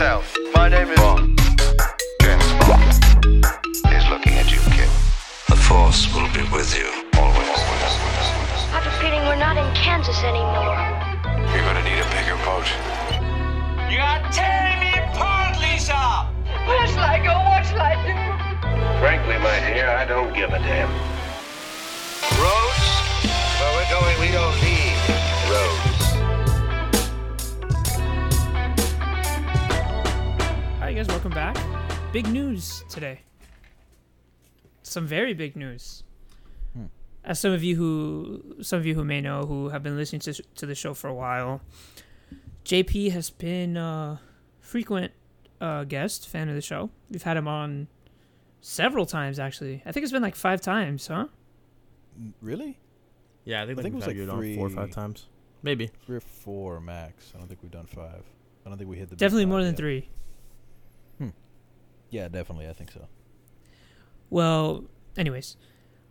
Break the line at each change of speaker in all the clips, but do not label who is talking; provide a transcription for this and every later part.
yourself. My name is.
Bond. James Bond is looking at you, kid. The Force will be with you always.
I have a feeling we're not in Kansas anymore.
You're gonna need a bigger boat.
You are tearing me apart, Lisa!
Where shall I go? What shall I do?
Frankly, my dear, I don't give a damn.
Roads? Where we're going, we don't need
Hi guys, welcome back. Big news today. Some very big news. As some of you who some of you who may know who have been listening to to the show for a while, JP has been a frequent uh, guest, fan of the show. We've had him on several times actually. I think it's been like five times, huh?
Really?
Yeah, I think,
I think it was like
had you on four or five times. Maybe.
Three or four max. I don't think we've done five. I don't think we hit the.
Definitely more than
yet.
three.
Yeah, definitely. I think so.
Well, anyways,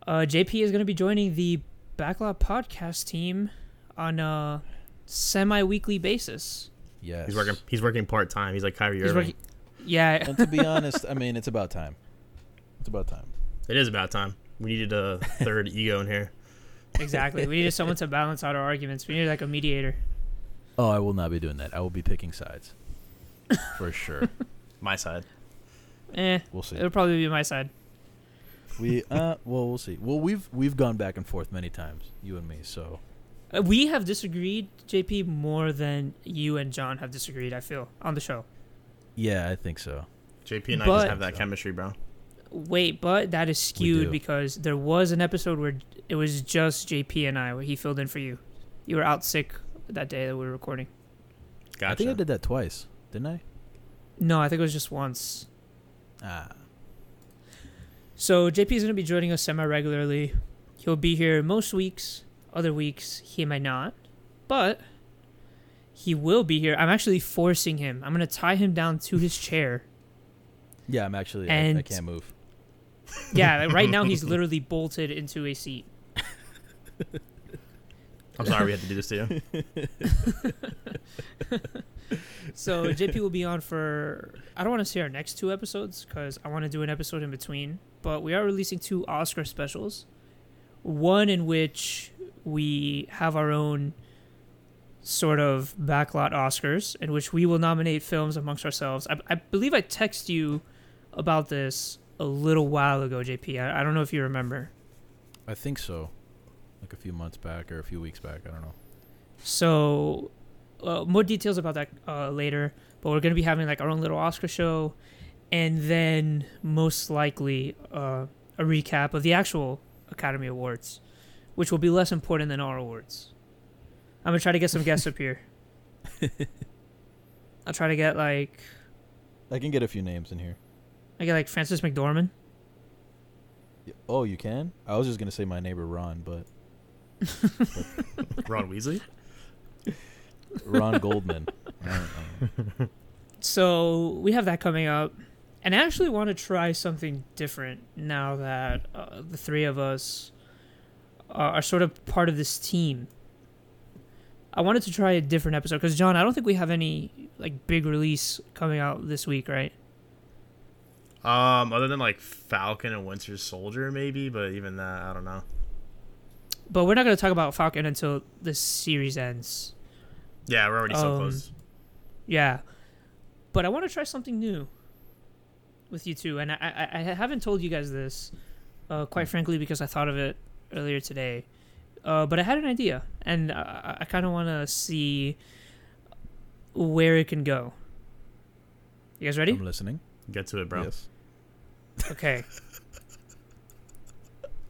uh, JP is going to be joining the Backlot podcast team on a semi-weekly basis.
Yes.
He's working. He's working part time. He's like Kyrie
He's
Irving.
working. Yeah,
and to be honest, I mean, it's about time. It's about time.
It is about time. We needed a third ego in here.
exactly. We needed someone to balance out our arguments. We needed like a mediator.
Oh, I will not be doing that. I will be picking sides. For sure.
My side.
Eh,
We'll see.
it'll probably be my side.
We uh well we'll see. Well we've we've gone back and forth many times, you and me, so
Uh, we have disagreed, JP, more than you and John have disagreed. I feel on the show.
yeah, I think so.
JP and I just have that chemistry, bro.
Wait, but that is skewed because there was an episode where it was just JP and I where he filled in for you. You were out sick that day that we were recording.
Gotcha.
I think I did that twice, didn't I?
No, I think it was just once.
Ah.
So JP is going to be joining us semi regularly. He'll be here most weeks. Other weeks he might not, but he will be here. I'm actually forcing him. I'm going to tie him down to his chair.
Yeah, I'm actually I, I can't move.
Yeah, right now he's literally bolted into a seat.
I'm sorry we had to do this to you.
So JP will be on for I don't want to say our next two episodes because I want to do an episode in between. But we are releasing two Oscar specials. One in which we have our own sort of backlot Oscars, in which we will nominate films amongst ourselves. I, I believe I texted you about this a little while ago, JP. I, I don't know if you remember.
I think so. Like a few months back or a few weeks back, I don't know.
So, uh, more details about that uh, later. But we're gonna be having like our own little Oscar show, and then most likely uh, a recap of the actual Academy Awards, which will be less important than our awards. I'm gonna try to get some guests up here. I'll try to get like
I can get a few names in here.
I get like Frances McDormand.
Oh, you can? I was just gonna say my neighbor Ron, but
Ron Weasley.
Ron Goldman. I don't know.
So we have that coming up, and I actually want to try something different now that uh, the three of us are, are sort of part of this team. I wanted to try a different episode because John, I don't think we have any like big release coming out this week, right?
Um, other than like Falcon and Winter Soldier, maybe, but even that, I don't know.
But we're not going to talk about Falcon until this series ends.
Yeah, we're already so
Um,
close.
Yeah, but I want to try something new with you two, and I I, I haven't told you guys this, uh, quite frankly, because I thought of it earlier today. Uh, but I had an idea, and I, I kind of want to see where it can go. You guys ready?
I'm listening.
Get to it, bro.
Yes.
Okay.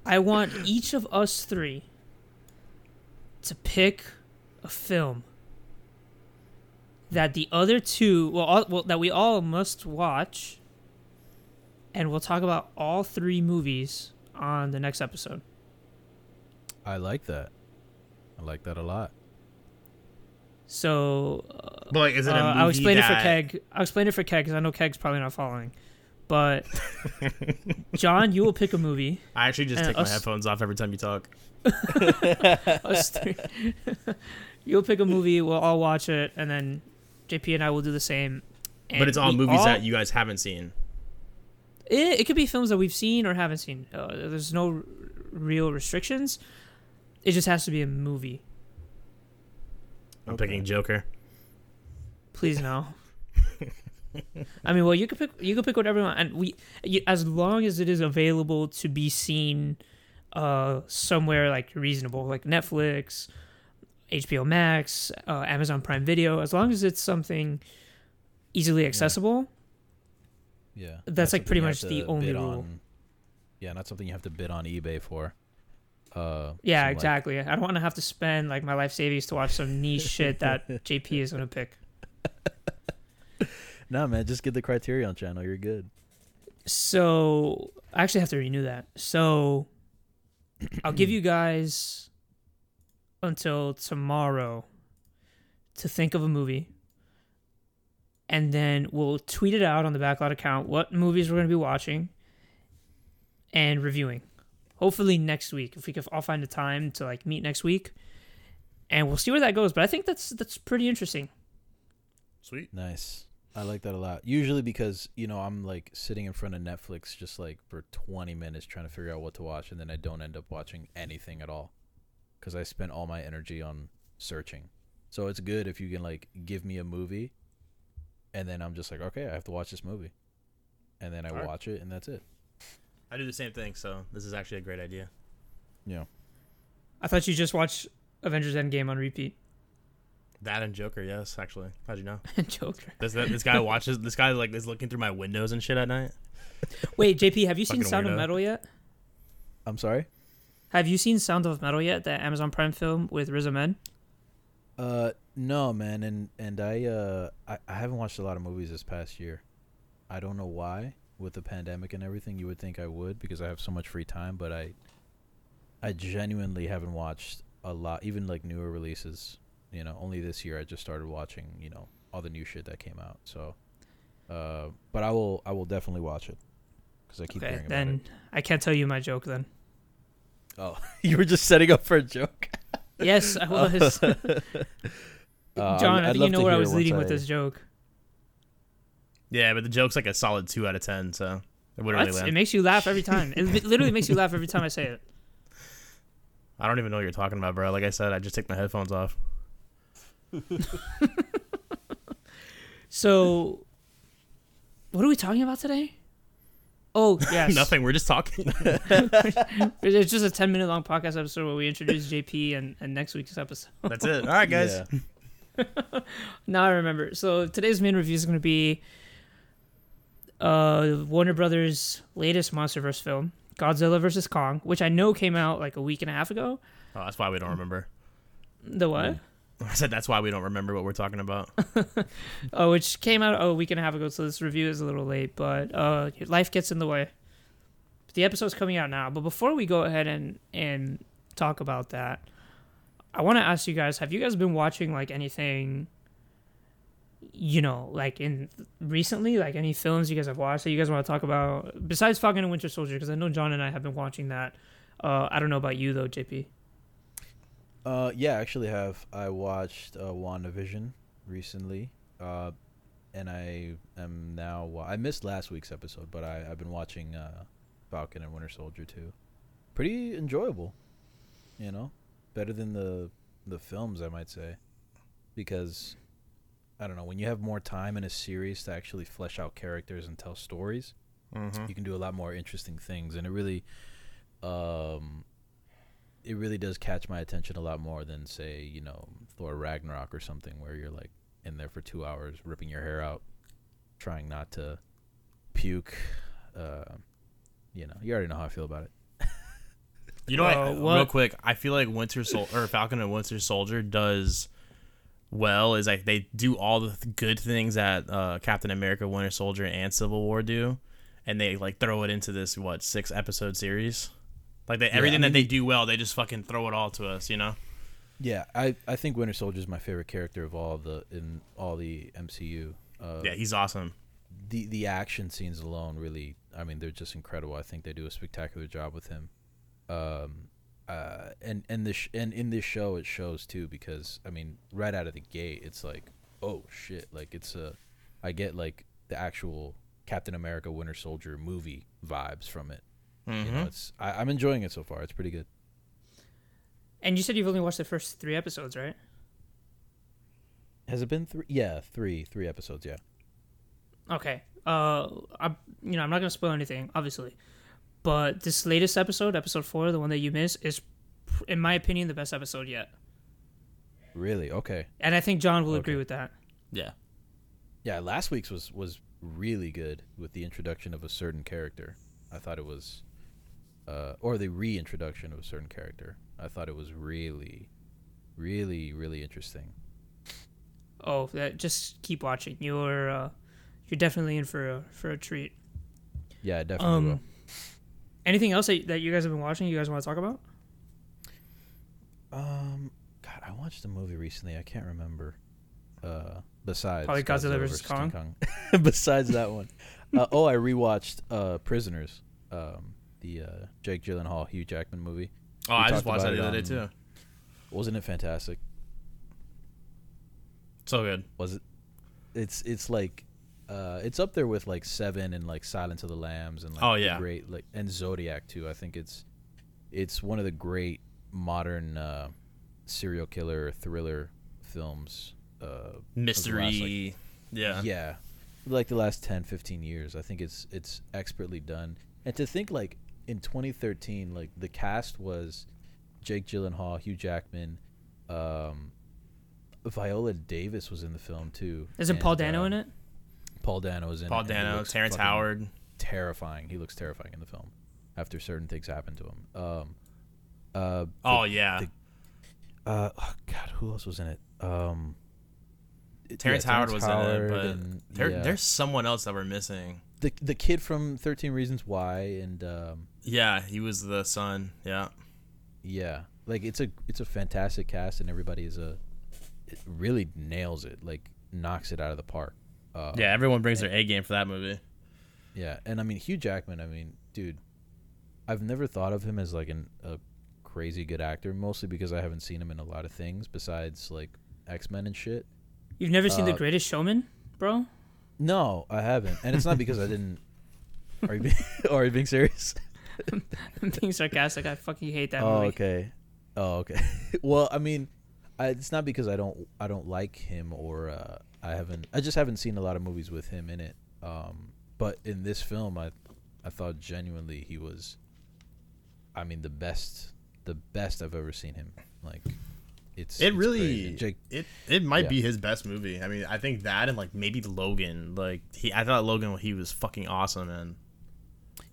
I want each of us three to pick a film that the other two, well, all, well, that we all must watch, and we'll talk about all three movies on the next episode.
I like that. I like that a lot.
So, uh,
But like, is it a
uh,
movie
I'll explain it for Keg. I'll explain it for Keg because I know Keg's probably not following. But John, you will pick a movie.
I actually just
and
take my headphones off every time you talk.
Us three. You'll pick a movie, we'll all watch it, and then JP and I will do the same.
but it's all movies
all-
that you guys haven't seen.
It, it could be films that we've seen or haven't seen. Uh, there's no r- real restrictions. It just has to be a movie.
I'm picking Joker.
Please no. I mean, well, you could pick you could pick whatever you want, and we you, as long as it is available to be seen uh somewhere like reasonable, like Netflix, HBO Max, uh, Amazon Prime Video. As long as it's something easily accessible,
Yeah.
That's,
Not
like, pretty much the only rule.
on- yeah, not something you have to bid on eBay for. Uh,
yeah,
some, like-
exactly. I don't want to have to spend like my life savings to watch some niche shit that JP is gonna pick.
no, man, just get the Criterion channel. You're good.
So I actually have to renew that. So I'll give you guys until tomorrow to think of a movie. And then we'll tweet it out on the backlot account what movies we're going to be watching and reviewing. Hopefully next week. If we can I'll find a time to like meet next week. And we'll see where that goes. But I think that's that's pretty interesting.
Sweet.
Nice. I like that a lot. Usually because, you know, I'm like sitting in front of Netflix just like for 20 minutes trying to figure out what to watch and then I don't end up watching anything at all cuz I spent all my energy on searching. So it's good if you can like give me a movie and then I'm just like, okay, I have to watch this movie. And then I
Alright.
watch it and that's it.
I do the same thing, so this is actually a great idea.
Yeah.
I thought you just watched Avengers Endgame on repeat.
That and Joker, yes, actually. How'd you know?
Joker.
This this guy watches. This guy like is looking through my windows and shit at night.
Wait, JP, have you seen
Fucking
Sound of. Metal yet?
I'm sorry?
Have you seen Sound of Metal yet? The Amazon Prime film with Riz Ahmed?
Uh no, man, and and I uh I, I haven't watched a lot of movies this past year. I don't know why. With the pandemic and everything, you would think I would because I have so much free time, but I I genuinely haven't watched a lot, even like newer releases. You know, only this year I just started watching, you know, all the new shit that came out. So uh but I will I will definitely watch it cuz I keep
Okay,
hearing about
then
it.
I can't tell you my joke then.
Oh, you were just setting up for a joke.
Yes, I was.
Uh,
John, I
I'd
think you know where I was
once
leading with this joke.
Yeah, but the joke's like a solid two out of ten, so it wouldn't
What?
really
It makes you laugh every time. It literally makes you laugh every time I say it.
I don't even know what you're talking about, bro. Like I said, I just take my headphones off.
So, what are we talking about today? Oh, yes.
Nothing. We're just talking.
It's just a 10 minute long podcast episode where we introduce JP and, and next week's episode.
That's it. All right, guys.
Yeah.
Now I remember. So today's main review is going to be uh, Warner Brothers' latest MonsterVerse film, Godzilla vs Kong, which I know came out like a week and a half ago.
Oh, that's why we don't remember.
The what?
I said that's why we don't remember what we're talking about.
Oh, which came out oh, a week and a half ago, so this review is a little late, but uh, life gets in the way. The episode's coming out now, but before we go ahead and and talk about that, I want to ask you guys: Have you guys been watching like anything? You know, like in recently, like any films you guys have watched that you guys want to talk about besides Falcon and Winter Soldier? Because I know John and I have been watching that. Uh, I don't know about you though, JP.
Uh, yeah, I actually have. I watched uh, WandaVision recently, uh, and I am now. wa- I missed last week's episode, but I, I've been watching uh, Falcon and Winter Soldier too. Pretty enjoyable, you know, better than the the films, I might say, because I don't know when you have more time in a series to actually flesh out characters and tell stories
Mm-hmm.
you can do a lot more interesting things and it really um it really does catch my attention a lot more than say you know thor ragnarok or something where you're like in there for two hours ripping your hair out trying not to puke uh you know you already know how i feel about it
You know, what?
Uh,
real quick, I feel like Winter Sol- or Falcon and Winter Soldier does well. Is like they do all the th- good things that uh, Captain America, Winter Soldier, and Civil War do, and they like throw it into this what six episode series. Like they, everything
I
that they do well, they just fucking throw it all to us. You know?
yeah i i think winter soldier is my favorite character of all of the in all the mcu uh
Yeah, he's awesome.
the the action scenes alone really i mean they're just incredible i think they do a spectacular job with him um uh and and this and in this show it shows too because i mean right out of the gate it's like oh shit like it's a i get like the actual Captain America Winter Soldier movie vibes from it. You
Mhm.
know, it's I, I'm enjoying it so far. It's pretty good.
And you said you've only watched the first three episodes, right?
Has it been three? Yeah, three three episodes. Yeah.
Okay. Uh, I you know I'm not gonna spoil anything, obviously, but this latest episode, episode four, the one that you missed, is, in my opinion, the best episode yet.
Really? Okay.
And I think John will agree with that.
Yeah.
Yeah, last week's was was really good with the introduction of a certain character. I thought it was, uh, or the reintroduction of a certain character. I thought it was really, really, really interesting.
Oh, that just keep watching. You're uh, you're definitely in for a for a treat.
Yeah, I definitely
Um,
will.
anything else that, that you guys have been watching? You guys want to talk about?
Um, God, I watched a movie recently. I can't remember. Uh, besides
Probably Godzilla versus
King Kong. besides that one, uh, oh, I rewatched uh Prisoners, um, the uh, Jake Gyllenhaal, Hugh Jackman movie.
Oh,
We
I just watched that the other day too.
Wasn't it fantastic?
So good.
Was it? It's it's like, uh, it's up there with like Seven and like Silence of the Lambs and like
Oh, yeah.
great like and Zodiac too. I think it's it's one of the great modern uh, serial killer thriller films. Uh, the last, like,
Mystery. yeah.
yeah like the last 10 15 years i think it's it's expertly done and to think like in 2013 like the cast was jake gyllenhaal hugh jackman um viola davis was in the film too
Isn't Paul Dano
uh,
in it?
paul dano is in
Paul
it, and he
Dano,
looks
Terrence Howard.
terrifying he looks terrifying in the film after certain things happen to him um uh
Oh yeah.
the- uh oh, god who else was in it um
Terrence
yeah,
Howard was in it, but
and-
there,
yeah.
there's someone else that we're missing.
the the kid from Thirteen Reasons Why, and um,
Yeah, he was the son. Yeah.
yeah, like it's a it's a fantastic cast, and everybody is a it really nails it, like knocks it out of the park. Uh,
Yeah, everyone brings their A game for that movie.
yeah, and I mean Hugh Jackman. I mean, dude, I've never thought of him as like an a crazy good actor, mostly because I haven't seen him in a lot of things besides like X Men and shit.
You've never seen The
uh,
Greatest Showman, bro?
No, I haven't, and it's not because I didn't. Are you being, are you being serious?
I'm being sarcastic. I fucking hate that
oh,
movie.
okay. Oh, okay. well, I mean, I, it's not because I don't I don't like him or uh, I haven't I just haven't seen a lot of movies with him in it. Um, but in this film, I I thought genuinely he was. I mean, the best the best I've ever seen him. Like, it's
It
it's
really
Jake.
it it might
Yeah.
be his best movie. I mean, I think that and like maybe Logan. Like he, I thought Logan he was fucking awesome and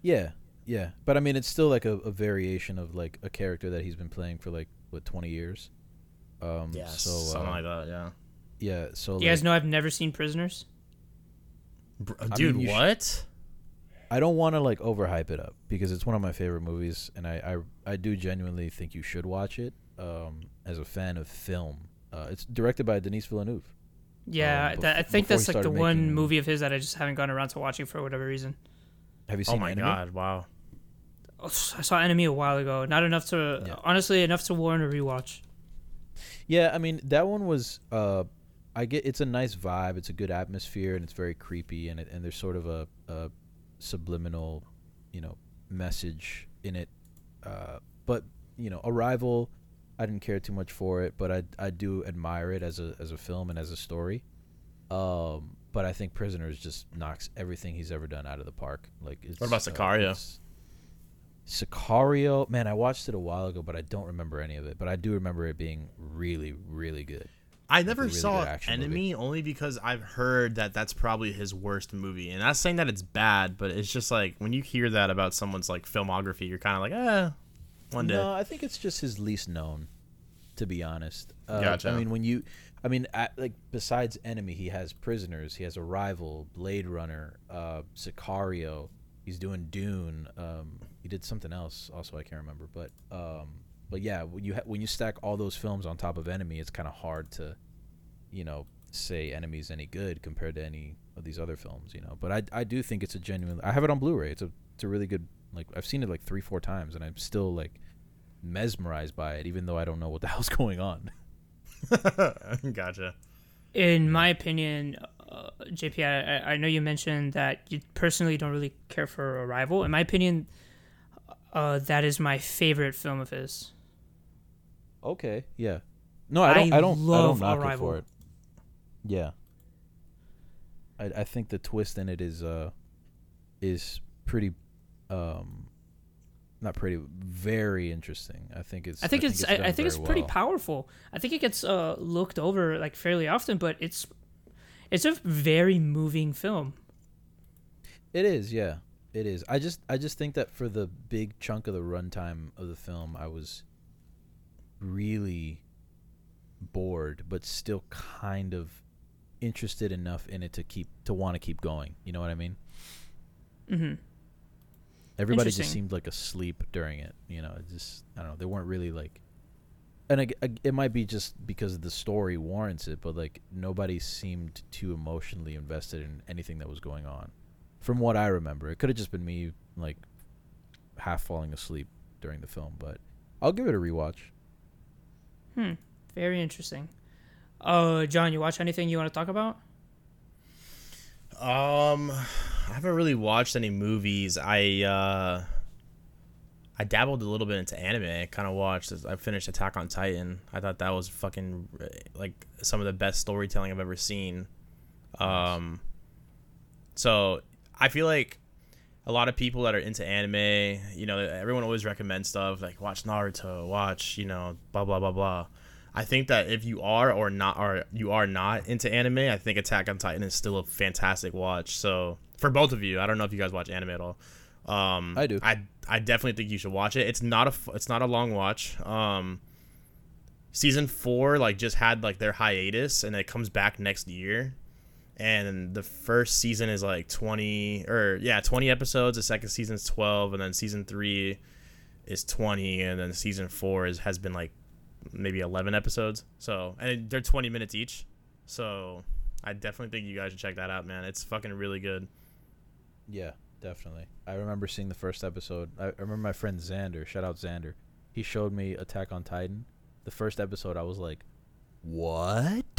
Yeah, yeah. But I mean, it's still like a, a variation of like a character that he's been playing for like what twenty years. Um,
yeah,
So
something
uh,
like that. Yeah,
yeah. So
You guys know I've never seen Prisoners.
Br- dude,
you sh-
what?
I don't want to like overhype it up because it's one of my favorite movies, and I I, I do genuinely think you should watch it. Um, as a fan of film, uh, it's directed by Denis Villeneuve.
Yeah,
Um,
that, I think that's like the one movie of his that I just haven't gone around to watching for whatever reason.
Have you seen?
Oh my
Enemy?
god! Wow.
I saw Enemy a while ago. Not enough to
Yeah.
honestly enough to warrant a rewatch.
Yeah, I mean that one was. Uh, I get it's a nice vibe. It's a good atmosphere, and it's very creepy, and it, and there's sort of a, a subliminal, you know, message in it. Uh, but you know, Arrival, I didn't care too much for it, but I I do admire it as a as a film and as a story. Um, but I think Prisoners just knocks everything he's ever done out of the park. Like, it's,
What about Sicario?
it's- Sicario, man, I watched it a while ago, but I don't remember any of it. But I do remember it being really, really good.
I never
really
saw Enemy
movie.
only because I've heard that that's probably his worst movie, and not saying that it's bad, but it's just like when you hear that about someone's like filmography, you're kind of like, eh, one day.
No, I think it's just his least known, to be honest. Uh,
Gotcha.
I mean, when you, I mean, at, like besides Enemy, he has Prisoners, he has Arrival, Blade Runner, uh, Sicario. He's doing Dune. Um, he did something else also I can't remember, but um, but yeah, when you ha- when you stack all those films on top of Enemy, it's kind of hard to, you know, say Enemy's any good compared to any of these other films, you know. But I I do think it's a genuine. I have it on Blu-ray. It's a it's a really good. Like I've seen it like three four times, and I'm still like mesmerized by it, even though I don't know what the hell's going on.
gotcha.
In my opinion, uh, JP, I, I know you mentioned that you personally don't really care for Arrival. In my opinion, uh, that is my favorite film of his.
Okay, yeah. No, I don't. I,
I
don't. I
love
don't knock it for it. Yeah. I I think the twist in it is uh is pretty um not pretty very interesting. I think it's
I think it's, I, I
done
think it's pretty
well.
powerful. I think it gets uh, looked over like fairly often, but it's it's a very moving film.
It is, yeah. It is. I just I just think that for the big chunk of the runtime of the film, I was really bored, but still kind of interested enough in it to keep to want to keep going. You know what I mean?
hmm
Everybody just seemed like asleep during it. You know, it just I don't know. They weren't really like. And I, I- it might be just because the story warrants it, but like nobody seemed too emotionally invested in anything that was going on, from what I remember. It could have just been me like half falling asleep during the film, but I'll give it a rewatch.
Hmm. Very interesting. Uh, John, you watch anything you want to talk about?
Um, I haven't really watched any movies. I uh, I dabbled a little bit into anime. I kind of watched. I finished Attack on Titan. I thought that was fucking like some of the best storytelling I've ever seen. Um, so I feel like a lot of people that are into anime, you know, everyone always recommends stuff like watch Naruto, watch, you know, blah blah blah blah. I think that if you are or not or you are not into anime, I think Attack on Titan is still a fantastic watch. So for both of you, I don't know if you guys watch anime at all. Um,
I do.
I I definitely think you should watch it. It's not a it's not a long watch. Um, season four like just had like their hiatus and it comes back next year and the first season is like 20 or yeah 20 episodes the second season's 12 and then season 3 is 20 and then season 4 is has been like maybe 11 episodes so and they're 20 minutes each so i definitely think you guys should check that out man it's fucking really good
Yeah, definitely. I remember seeing the first episode. I, remember my friend Xander. Shout out Xander. He showed me Attack on Titan. The first episode, I was like, "What?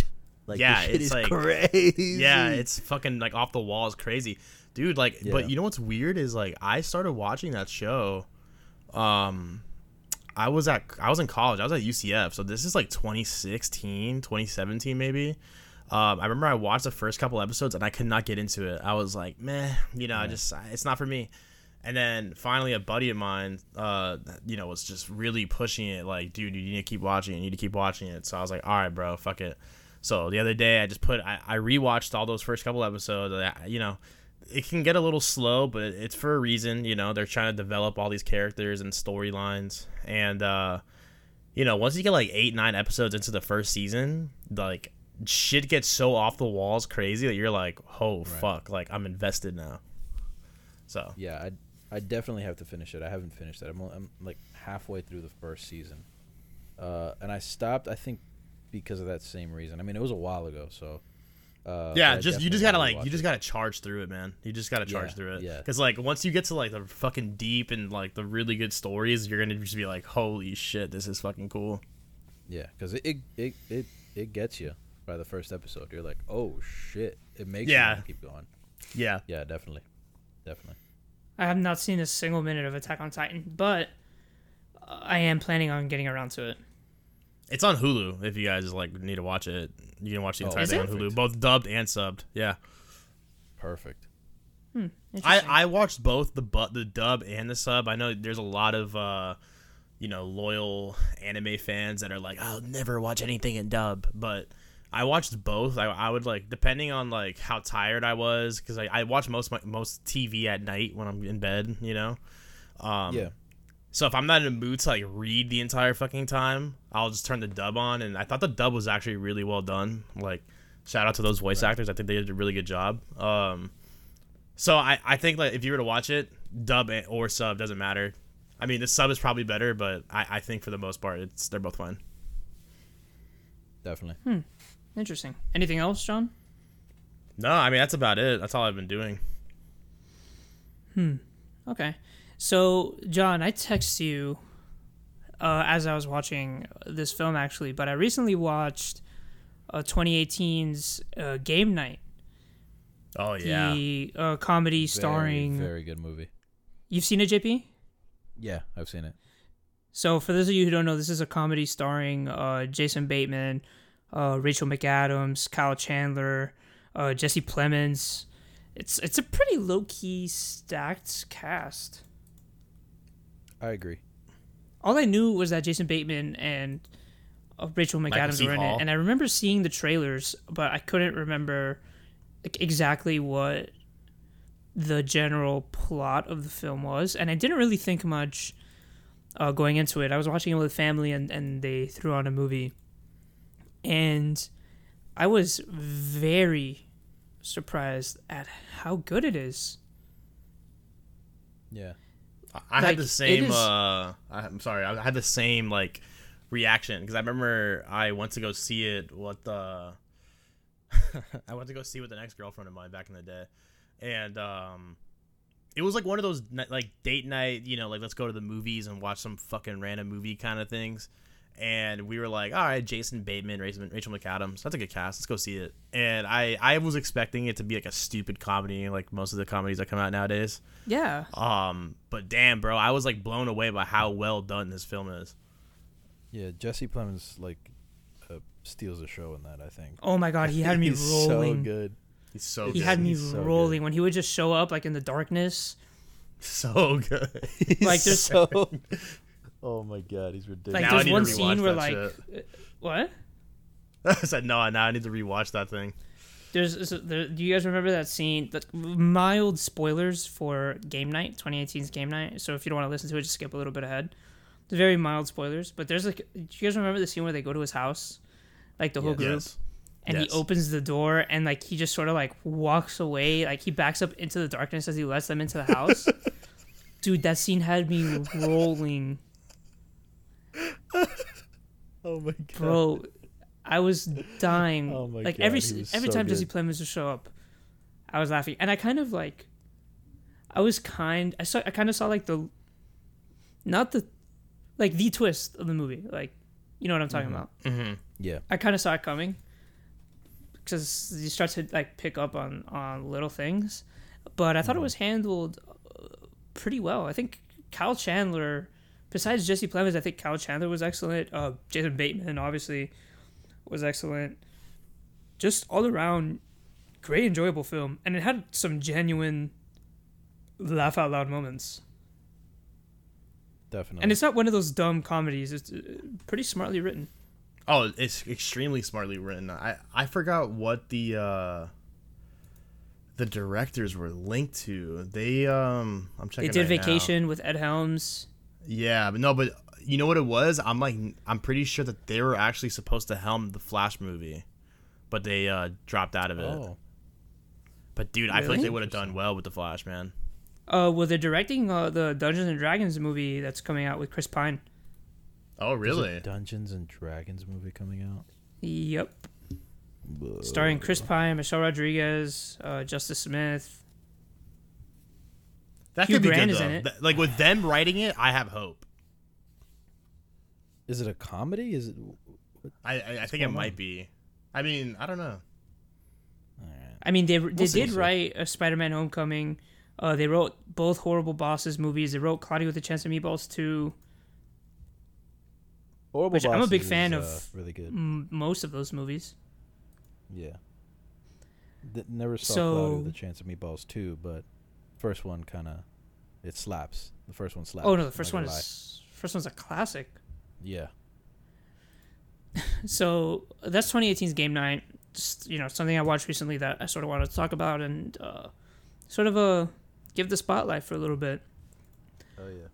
Like,
Yeah, it's like-
crazy."
yeah it's fucking like off the walls crazy dude like
Yeah.
but you know what's weird is like i started watching that show um i was at i was in college i was at ucf so this is like 2016 2017 maybe um, I remember I watched the first couple episodes and I could not get into it. I was like, meh, you know, I just it's not for me. And then finally, a buddy of mine, uh, you know, was just really pushing it. Like, dude, you need to keep watching. it. You need to keep watching it. So I was like, all right, bro, fuck it. So the other day, I just put, I, I rewatched all those first couple episodes. I, you know, it can get a little slow, but it's for a reason. You know, they're trying to develop all these characters and storylines. And, uh, you know, once you get like eight, nine episodes into the first season, like, shit gets so off the walls crazy that you're like, oh, fuck. Like, I'm invested now. So,
Yeah, I I definitely have to finish it. I haven't finished it. I'm, I'm like halfway through the first season, uh, and I stopped. I think because of that same reason. I mean, it was a while ago, so. Uh,
yeah, just you just gotta like you just
it.
gotta charge through it, man. You just gotta charge
Yeah,
through it.
yeah.
Because like once you get to like the fucking deep and like the really good stories, you're gonna just be like, holy shit, this is fucking cool.
Yeah, because it, it it it it gets you by the first episode. You're like, oh shit! It makes
Yeah.
you keep going.
Yeah.
Yeah, definitely, definitely.
I have not seen a single minute of Attack on Titan, but uh, I am planning on getting around to it.
It's on Hulu if you guys like need to watch it. You can watch the
Oh,
entire
is
thing on? Hulu, both dubbed and subbed. Yeah.
Perfect.
I, I watched both the bu- the dub and the sub. I know there's a lot of uh, you know loyal anime fans that are like, I'll never watch anything in dub, but I watched both. I, I would like depending on like how tired I was because I, I watch most my, most TV at night when I'm in bed. You know, um,
yeah,
So if I'm not in a mood to like read the entire fucking time, I'll just turn the dub on. And I thought the dub was actually really well done. Like, shout out to those voice actors. I think they did a really good job. Um, so I, I think like if you were to watch it, dub and- or sub doesn't matter. I mean, the sub is probably better, but I, I think for the most part, it's they're both fine.
definitely. Hmm.
Interesting. Anything else, John?
No, I mean that's about it. That's all I've been doing. Hmm.
Okay. So, John, I text you uh, as I was watching this film, actually, but I recently watched uh, 2018's uh, Game Night.
Oh yeah.
the uh, comedy
Very,
starring.
very good movie.
You've seen it, JP?
Yeah, I've seen it.
So, for those of you who don't know, this is a comedy starring uh, Jason Bateman, uh, Rachel McAdams, Kyle Chandler, uh, Jesse Plemons. It's it's a pretty low key stacked cast.
I agree.
All I knew was that Jason Bateman and uh, Rachel McAdams
C.
were in
Hall.
it, and I remember seeing the trailers, but I couldn't remember like, exactly what the general plot of the film was, and I didn't really think much uh, going into it. I was watching it with family, and and they threw on a movie, and I was very surprised at how good it is.
Yeah.
I
Like,
had the same.
is-
uh, I'm sorry. I had the same like reaction because I remember I went to go see it. What the? I went to go see with an ex girlfriend of mine back in the day, and um, it was like one of those like date night. You know, like let's go to the movies and watch some fucking random movie kind of things. And we were like, all right, Jason Bateman, Rachel, Rachel McAdams, that's a good cast. Let's go see it. And I, I was expecting it to be like a stupid comedy, like most of the comedies that come out nowadays.
Yeah,
Um, but damn, bro, I was like blown away by how well done this film is.
Yeah, Jesse Plemons like uh, steals the show in that. I think.
Oh my god, he had me
He's
rolling.
So good.
He's so
He
good.
had me
He's so
rolling when he would just show up like in the darkness.
so good.
Like there's
so. Oh my god, he's ridiculous.
like
Now I
there's one scene where like
shit.
uh, what?
I said no. Now I need to rewatch that thing.
There's is there, do you guys remember that scene? The mild spoilers for Game Night, 2018's Game Night. So if you don't want to listen to it, just skip a little bit ahead. The very mild spoilers, but there's like, do you guys remember the scene where they go to his house, like the whole group,
Yes.
and
Yes.
he opens the door and like he just sort of like walks away, like he backs up into the darkness as he lets them into the house. Dude, that scene had me rolling.
oh my god.
bro i was dying.
Oh my
like
God,
every every
so
time jesse
good.
plemons would show up i was laughing. And i kind of like i was kind i saw i kind of saw like the not the like the twist of the movie. Like you know what i'm talking about? Mm-hmm.
Yeah.
i kind of saw it coming. Because you start to like pick up on on little things. But i thought it was handled uh, pretty well. I think kyle chandler besides jesse plemons i think kyle chandler was excellent uh jason bateman obviously was excellent just all around great enjoyable film and it had some genuine laugh out loud moments
Definitely.
and it's not one of those dumb comedies it's uh, pretty smartly written
Oh, it's extremely smartly written. I I forgot what the uh the directors were linked to. They um I'm checking.
they did
right now.
vacation with ed helms
Yeah, but no, but you know what it was? I'm like I'm pretty sure that they were actually supposed to helm the Flash movie, but they uh dropped out of it.
oh.
But dude, I feel like they would have done well with the Flash, man.
Uh, well, they're directing uh, the Dungeons and Dragons movie that's coming out with Chris Pine.
Oh,
There's a
really?
Dungeons and Dragons movie coming out.
Yep. Starring Chris Pine, Michelle Rodriguez, uh, Justice Smith.
That
Hugh
could be
Grant
good
is
though.
in it.
Th- Like with them writing it, I have hope.
Is it a comedy? Is it?
I I, I think it
going
might
on?
be. I mean, I don't know.
I mean, they they
see,
did
we'll see.
write a Spider-Man: Homecoming. Uh, they wrote both Horrible Bosses movies. They wrote Cloudy with a Chance of Meatballs 2.
Horrible
Which I'm a big
Bosses
fan
is,
of.
uh, really good.
M- most of those movies.
Yeah. Th- never saw
So-
Cloudy with a Chance of Meatballs too, but first one kind of it slaps. The first one slaps.
Oh no, the first one
gonna lie.
is first one's a classic.
Yeah.
So that's 2018's Game Night. Just you know, something I watched recently that I sort of wanted to talk about and uh, sort of uh, give the spotlight for a little bit.
Oh yeah.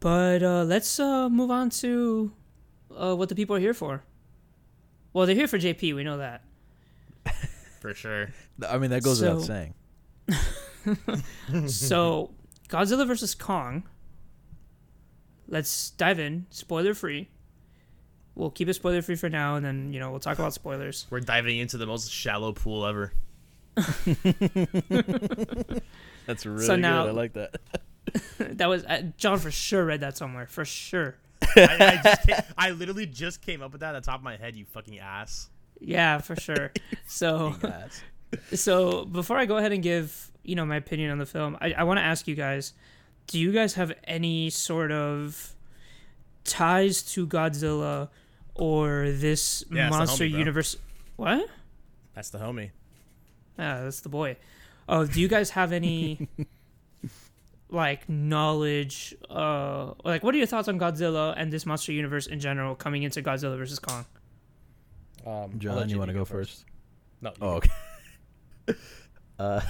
But uh, let's uh, move on to uh, what the people are here for. Well, they're here for JP. We know that.
For sure.
I mean that goes without saying.
so, Godzilla vs Kong. Let's dive in, spoiler free. We'll keep it spoiler free for now, and then you know we'll talk about spoilers.
We're diving into the most shallow pool ever.
That's really
So now-
good. I like that.
that was uh, John for sure read that somewhere for sure.
I, I, just came, I literally just came up with that at the top of my head. You fucking ass.
Yeah, for sure. So, so before I go ahead and give you know my opinion on the film, I, I want to ask you guys: Do you guys have any sort of ties to Godzilla or this
Yeah,
monster
homie, bro.
universe? What?
That's the homie.
Ah, that's the boy. Oh, do you guys have any like knowledge? Uh, like what are your thoughts on Godzilla and this monster universe in general coming into Godzilla versus Kong?
Um, I'll
John, you
JP
want to go first?
No. you
Oh, okay. uh,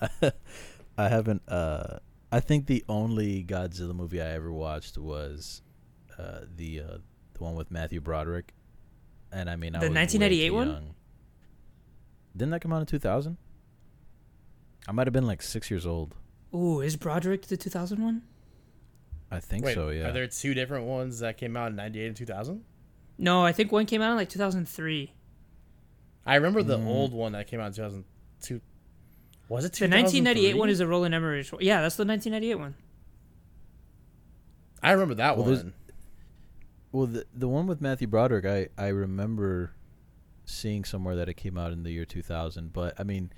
I haven't. Uh, I think the only Godzilla movie I ever watched was uh, the uh, the one with Matthew Broderick, and I mean, I
The 1998 one?
young. Didn't that come out in two thousand? I might have been like six years old.
Ooh, is Broderick the 2000 one?
I think
Wait,
so. Yeah.
Are there two different ones that came out in '98 and 2000?
No, I think one came out in like 2003.
I remember the
Mm.
old one that came out in 2002. Was it
The 1998 one is a Roland Emmerich. one. Yeah, that's the 1998 one.
I remember that
Well,
one.
Well, the the one with Matthew Broderick, I I remember seeing somewhere that it came out in the year 2000, but I mean,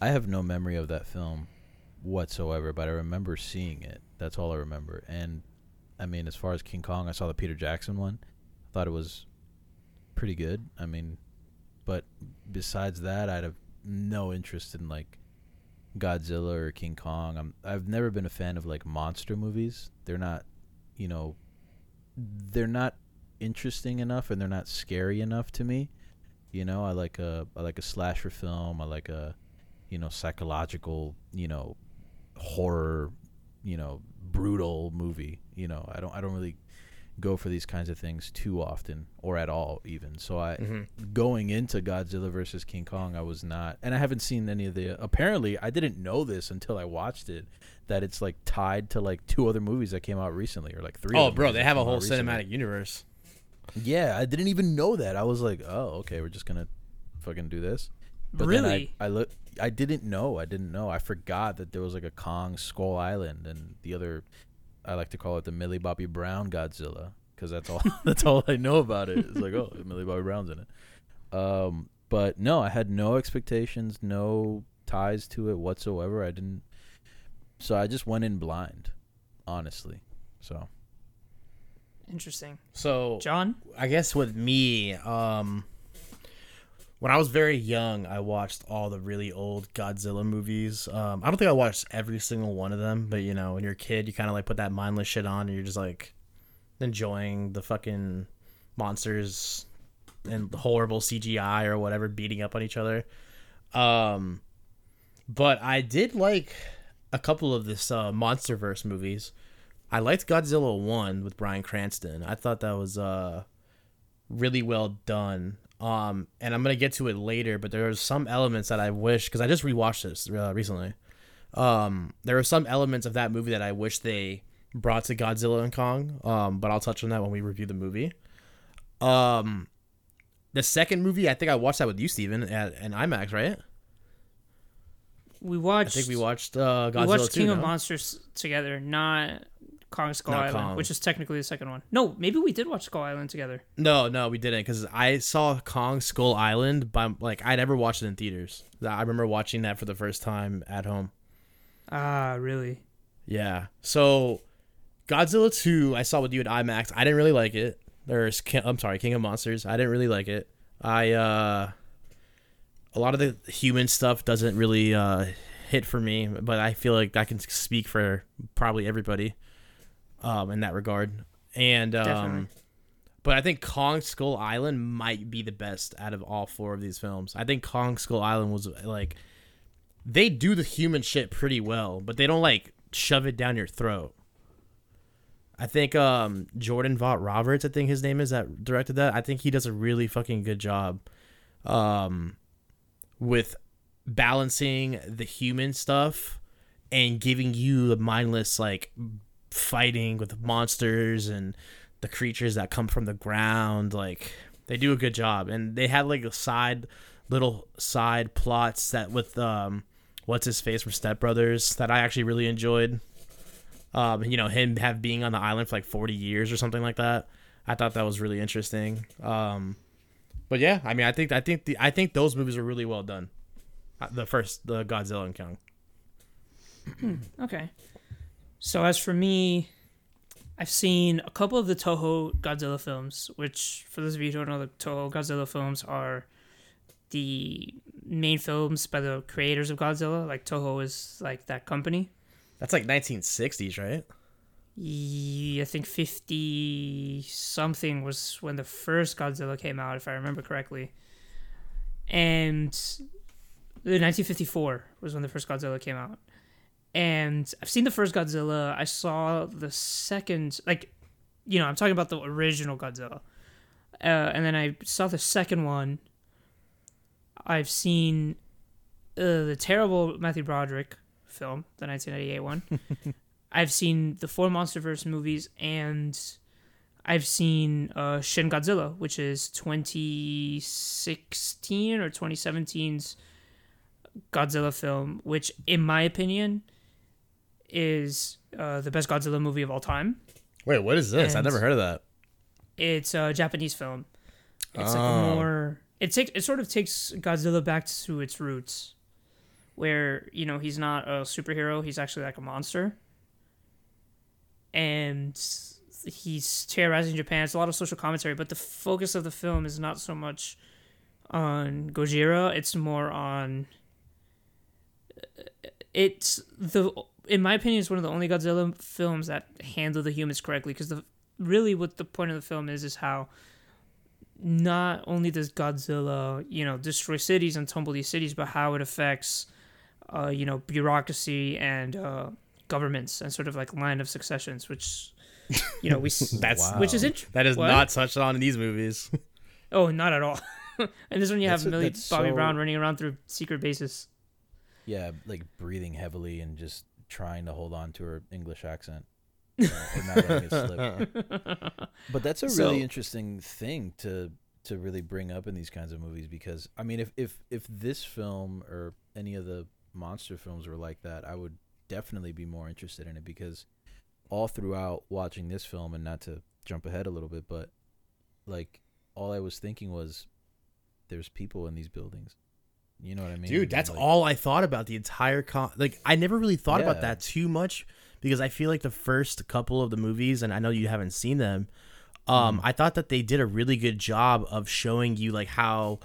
I have no memory of that film whatsoever, but I remember seeing it. That's all I remember. And I mean, as far as King Kong, I saw the Peter Jackson one. I thought it was pretty good. I mean, but besides that, I'd have no interest in like Godzilla or King Kong. I'm I've never been a fan of like monster movies. They're not, you know, they're not interesting enough and they're not scary enough to me. You know, I like a I like a slasher film. I like a you know psychological you know horror you know brutal movie. You know, I don't I don't really go for these kinds of things too often or at all even. So I mm-hmm. going into Godzilla versus King Kong, I was not, and I haven't seen any of the. Apparently, I didn't know this until I watched it that it's like tied to like two other movies that came out recently, or like three.
Oh, bro, they have a whole cinematic universe.
Yeah, I didn't even know that. I was like, oh, okay, we're just gonna fucking do this. But then
Really?
I, I look. I didn't know. I didn't know. I forgot that there was like a Kong Skull Island and the other. I like to call it the Millie Bobby Brown Godzilla because that's all. that's all I know about it. It's like, oh, Millie Bobby Brown's in it. Um, but no, I had no expectations, no ties to it whatsoever. I didn't. So I just went in blind, honestly. So
Interesting.
So
John?
I guess with me, um, when I was very young, I watched all the really old Godzilla movies. Um, I don't think I watched every single one of them, but you know, when you're a kid, you kind of like put that mindless shit on, and you're just like enjoying the fucking monsters and horrible CGI or whatever beating up on each other. Um, but I did like a couple of this uh, MonsterVerse movies. I liked Godzilla one with Bryan Cranston. I thought that was uh really well done. Um, and I'm gonna get to it later, but there are some elements that I wish because I just rewatched this uh, recently. Um, there are some elements of that movie that I wish they brought to Godzilla and Kong. Um, but I'll touch on that when we review the movie. Um, the second movie, I think I watched that with you, Steven, at an IMAX, right?
We watched.
I think we watched uh, Godzilla
we watched
2,
King of? Monsters together, not Kong Skull
Not
Island,
Kong.
which is technically the second one. No, maybe we did watch Skull Island together.
No, no, we didn't because I saw Kong Skull Island, but like I never watched it in theaters. I remember watching that for the first time at home.
Ah, really?
Yeah. So Godzilla 2, I saw with you at IMAX. I didn't really like it. There's I'm sorry, King of Monsters. I didn't really like it. I uh a lot of the human stuff doesn't really uh hit for me, but I feel like I can speak for probably everybody um in that regard. And um
Definitely.
but I think Kong Skull Island might be the best out of all four of these films. I think Kong Skull Island was like they do the human shit pretty well, but they don't like shove it down your throat. I think um Jordan Vogt-Roberts, I think his name is that directed that. I think he does a really fucking good job um with balancing the human stuff and giving you the mindless like fighting with monsters and the creatures that come from the ground like they do a good job. And they had like a side little side plots that with um what's his face from Step Brothers that I actually really enjoyed. Um you know him have being on the island for like 40 years or something like that. I thought that was really interesting. Um but yeah I mean I think I think the I think those movies are really well done. Uh, The first, the Godzilla and Kong.
Okay. So as for me, I've seen a couple of the Toho Godzilla films, which for those of you who don't know, the Toho Godzilla films are the main films by the creators of Godzilla. Like Toho is like that company.
That's like 1960s, right?
Yeah, I think fifty something was when the first Godzilla came out, if I remember correctly. And the 1954 was when the first Godzilla came out. And I've seen the first Godzilla. I saw the second, like, you know, I'm talking about the original Godzilla. Uh, and then I saw the second one. I've seen uh, the terrible Matthew Broderick film, the 1998 one. I've seen the four MonsterVerse movies, and I've seen uh, Shin Godzilla, which is 2016 or 2017's Godzilla film, which, in my opinion, is uh, the best Godzilla movie of all time.
Wait, what is this? I
And-
never heard of that.
It's a Japanese film. It's like
Oh.
a more it takes it sort of takes Godzilla back to its roots, where you know he's not a superhero; he's actually like a monster, and he's terrorizing Japan. It's a lot of social commentary, but the focus of the film is not so much on Gojira; it's more on it's the in my opinion it's one of the only Godzilla films that handle the humans correctly because the really what the point of the film is is how not only does Godzilla you know destroy cities and tumble these cities but how it affects uh, you know bureaucracy and uh, governments and sort of like line of successions which you know we s-
That's
Wow.
which is int-
that is
what?
not touched on in these movies.
oh not at all and this one you have
That's-
Millie Bobby
so-
Brown running around through secret bases
Yeah, like breathing heavily and just trying to hold on to her English accent. or not letting it slip. But that's a really
So-
interesting thing to to really bring up in these kinds of movies because I mean if if if this film or any of the monster films were like that, I would definitely be more interested in it because all throughout watching this film and not to jump ahead a little bit, but like all I was thinking was there's people in these buildings. You know what I mean?
Dude, that's
Like,
all I thought about the entire con. Like, I never really thought about that too much because I feel like the first couple of the movies, and I know you haven't seen them. Um, I thought that they did a really good job of showing you like how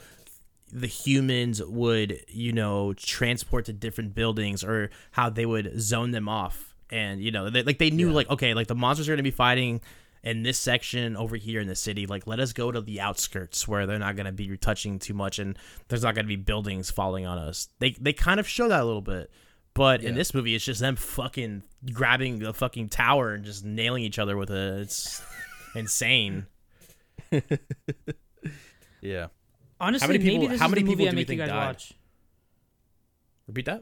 the humans would, you know, transport to different buildings or how they would zone them off, and you know, they, like they knew
Yeah.
like okay, like the monsters are gonna be fighting in this section over here in the city. Like, let us go to the outskirts where they're not gonna be touching too much, and there's not gonna be buildings falling on us. They they kind of show that a little bit, but in this movie, it's just them fucking grabbing the fucking tower and just nailing each other with it. It's insane.
Yeah.
honestly
many people-
maybe this
how
is
many
the movie
people
I
do we
make you
think
guys
died?
watch
Repeat that.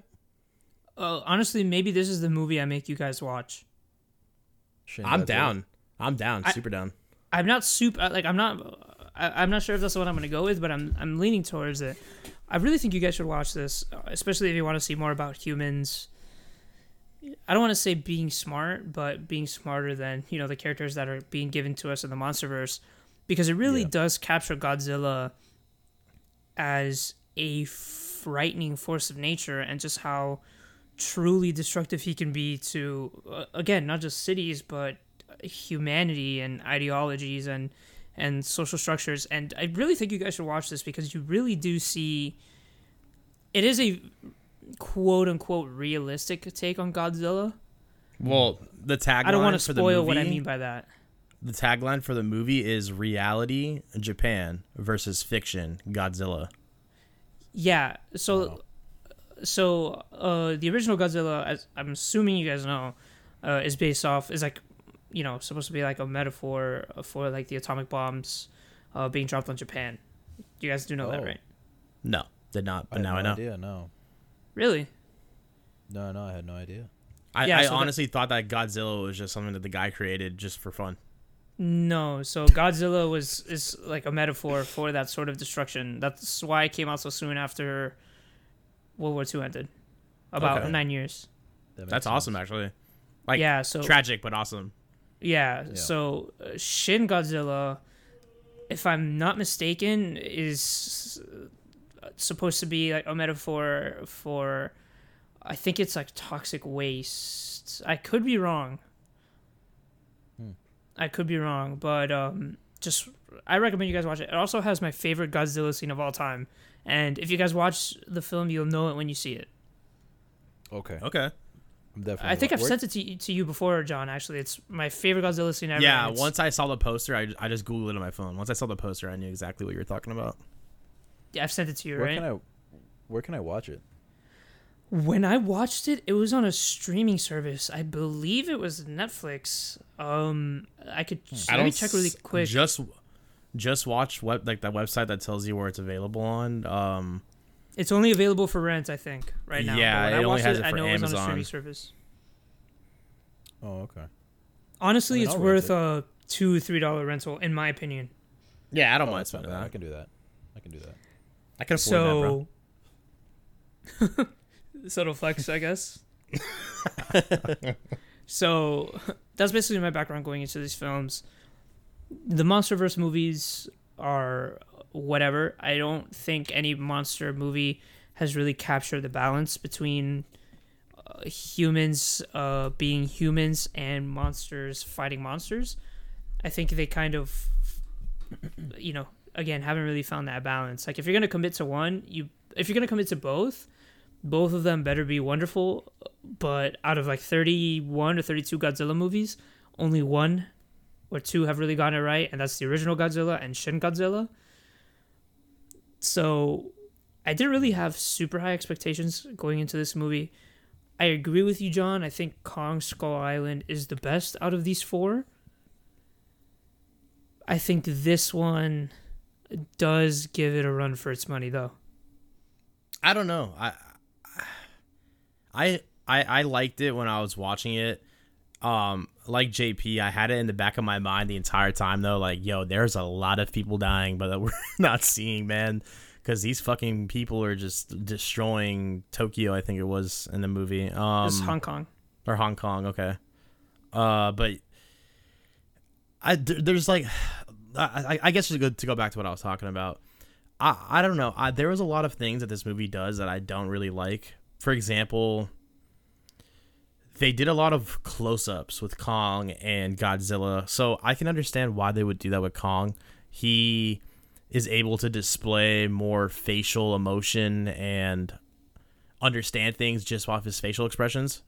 uh, honestly maybe this is the movie I make you guys watch
Shin
I'm
Godzilla.
down. I'm down.
I-
super down.
I'm not super like I'm not I, I'm not sure if that's what I'm gonna go with, but I'm I'm leaning towards it. I really think you guys should watch this, uh, especially if you want to see more about humans. I don't want to say being smart, but being smarter than you know the characters that are being given to us in the MonsterVerse, because it really
Yeah.
does capture Godzilla as a frightening force of nature and just how truly destructive he can be to uh, again not just cities but humanity and ideologies and and social structures. And i really think you guys should watch this because you really do see it is a quote unquote realistic take on godzilla.
Well, the tagline
i don't want to
for the
spoil what i
movie-
mean by that.
The tagline for the movie is reality Japan versus fiction Godzilla.
yeah so so uh the original godzilla as i'm assuming you guys know uh is based off is like you know supposed to be like a metaphor for like the atomic bombs uh being dropped on japan you guys do know that
Oh.
right
No, did not, but
had
now
no
I know.
idea. No,
really
no, no. I had no idea.
I,
Yeah,
I
so that-
honestly thought that Godzilla was just something that the guy created just for fun.
No, so Godzilla was is like a metaphor for that sort of destruction. That's why it came out so soon after World War II ended, about
Okay.
nine years.
That
That's
sense.
awesome, actually. Like,
yeah, so
tragic but awesome.
Yeah,
Yeah.
so uh, Shin Godzilla, if I'm not mistaken, is supposed to be like a metaphor for I think it's like toxic waste. I could be wrong. I could be wrong, but um just I recommend you guys watch it. It also has my favorite Godzilla scene of all time. And if you guys watch the film, you'll know it when you see it.
Okay.
Okay.
I'm definitely.
I think I've sent it to you, to you before, John. Actually, it's my favorite Godzilla scene ever.
Yeah, once I saw the poster, I, I just Googled it on my phone. Once I saw the poster, I knew exactly what you were talking about.
Yeah, I've sent it to you,
Where
right?
can I? Where can I watch it?
When I watched it, it was on a streaming service. I believe it was Netflix. Um, I could
I
let me check really quick.
Just just watch web like that website that tells you where it's available on. Um,
It's only available for rent, I think, right now.
Yeah,
But when
it
I
only
watched
has
it,
it
I
for
know it was on a
Amazon.
streaming service.
Oh, okay.
Honestly,
I mean,
it's
I'll
worth
rent
a two, three dollar rental, in my opinion.
yeah, I don't
Oh,
mind
that's not
spending
bad. I
that.
can do that. I can do that.
I can afford that, bro.
So, subtle flex, I guess. so that's basically my background going into these films. The MonsterVerse movies are whatever. I don't think any monster movie has really captured the balance between uh, humans uh, being humans and monsters fighting monsters. I think they kind of, you know, again, haven't really found that balance. Like if you're gonna commit to one, you if you're gonna commit to both, both of them better be wonderful. But out of like 31 or 32 Godzilla movies, only one or two have really gotten it right, and that's the original Godzilla and Shin Godzilla. So I didn't really have super high expectations going into this movie. I agree with you, John. I think Kong Skull Island is the best out of these four. I think this one does give it a run for its money, though.
I don't know. I I I liked it when I was watching it. Um, like JP, I had it in the back of my mind the entire time though. Like, yo, there's a lot of people dying, but that we're not seeing, man. Because these fucking people are just destroying Tokyo. I think it was in the movie. Um,
This is Hong Kong.
or Hong Kong. Okay. Uh, but I there's like, I, I- guess to go to go back to what I was talking about. I I don't know. I, there was a lot of things that this movie does that I don't really like. For example, they did a lot of close-ups with Kong and Godzilla, so I can understand why they would do that with Kong. He is able to display more facial emotion and understand things just off his facial expressions.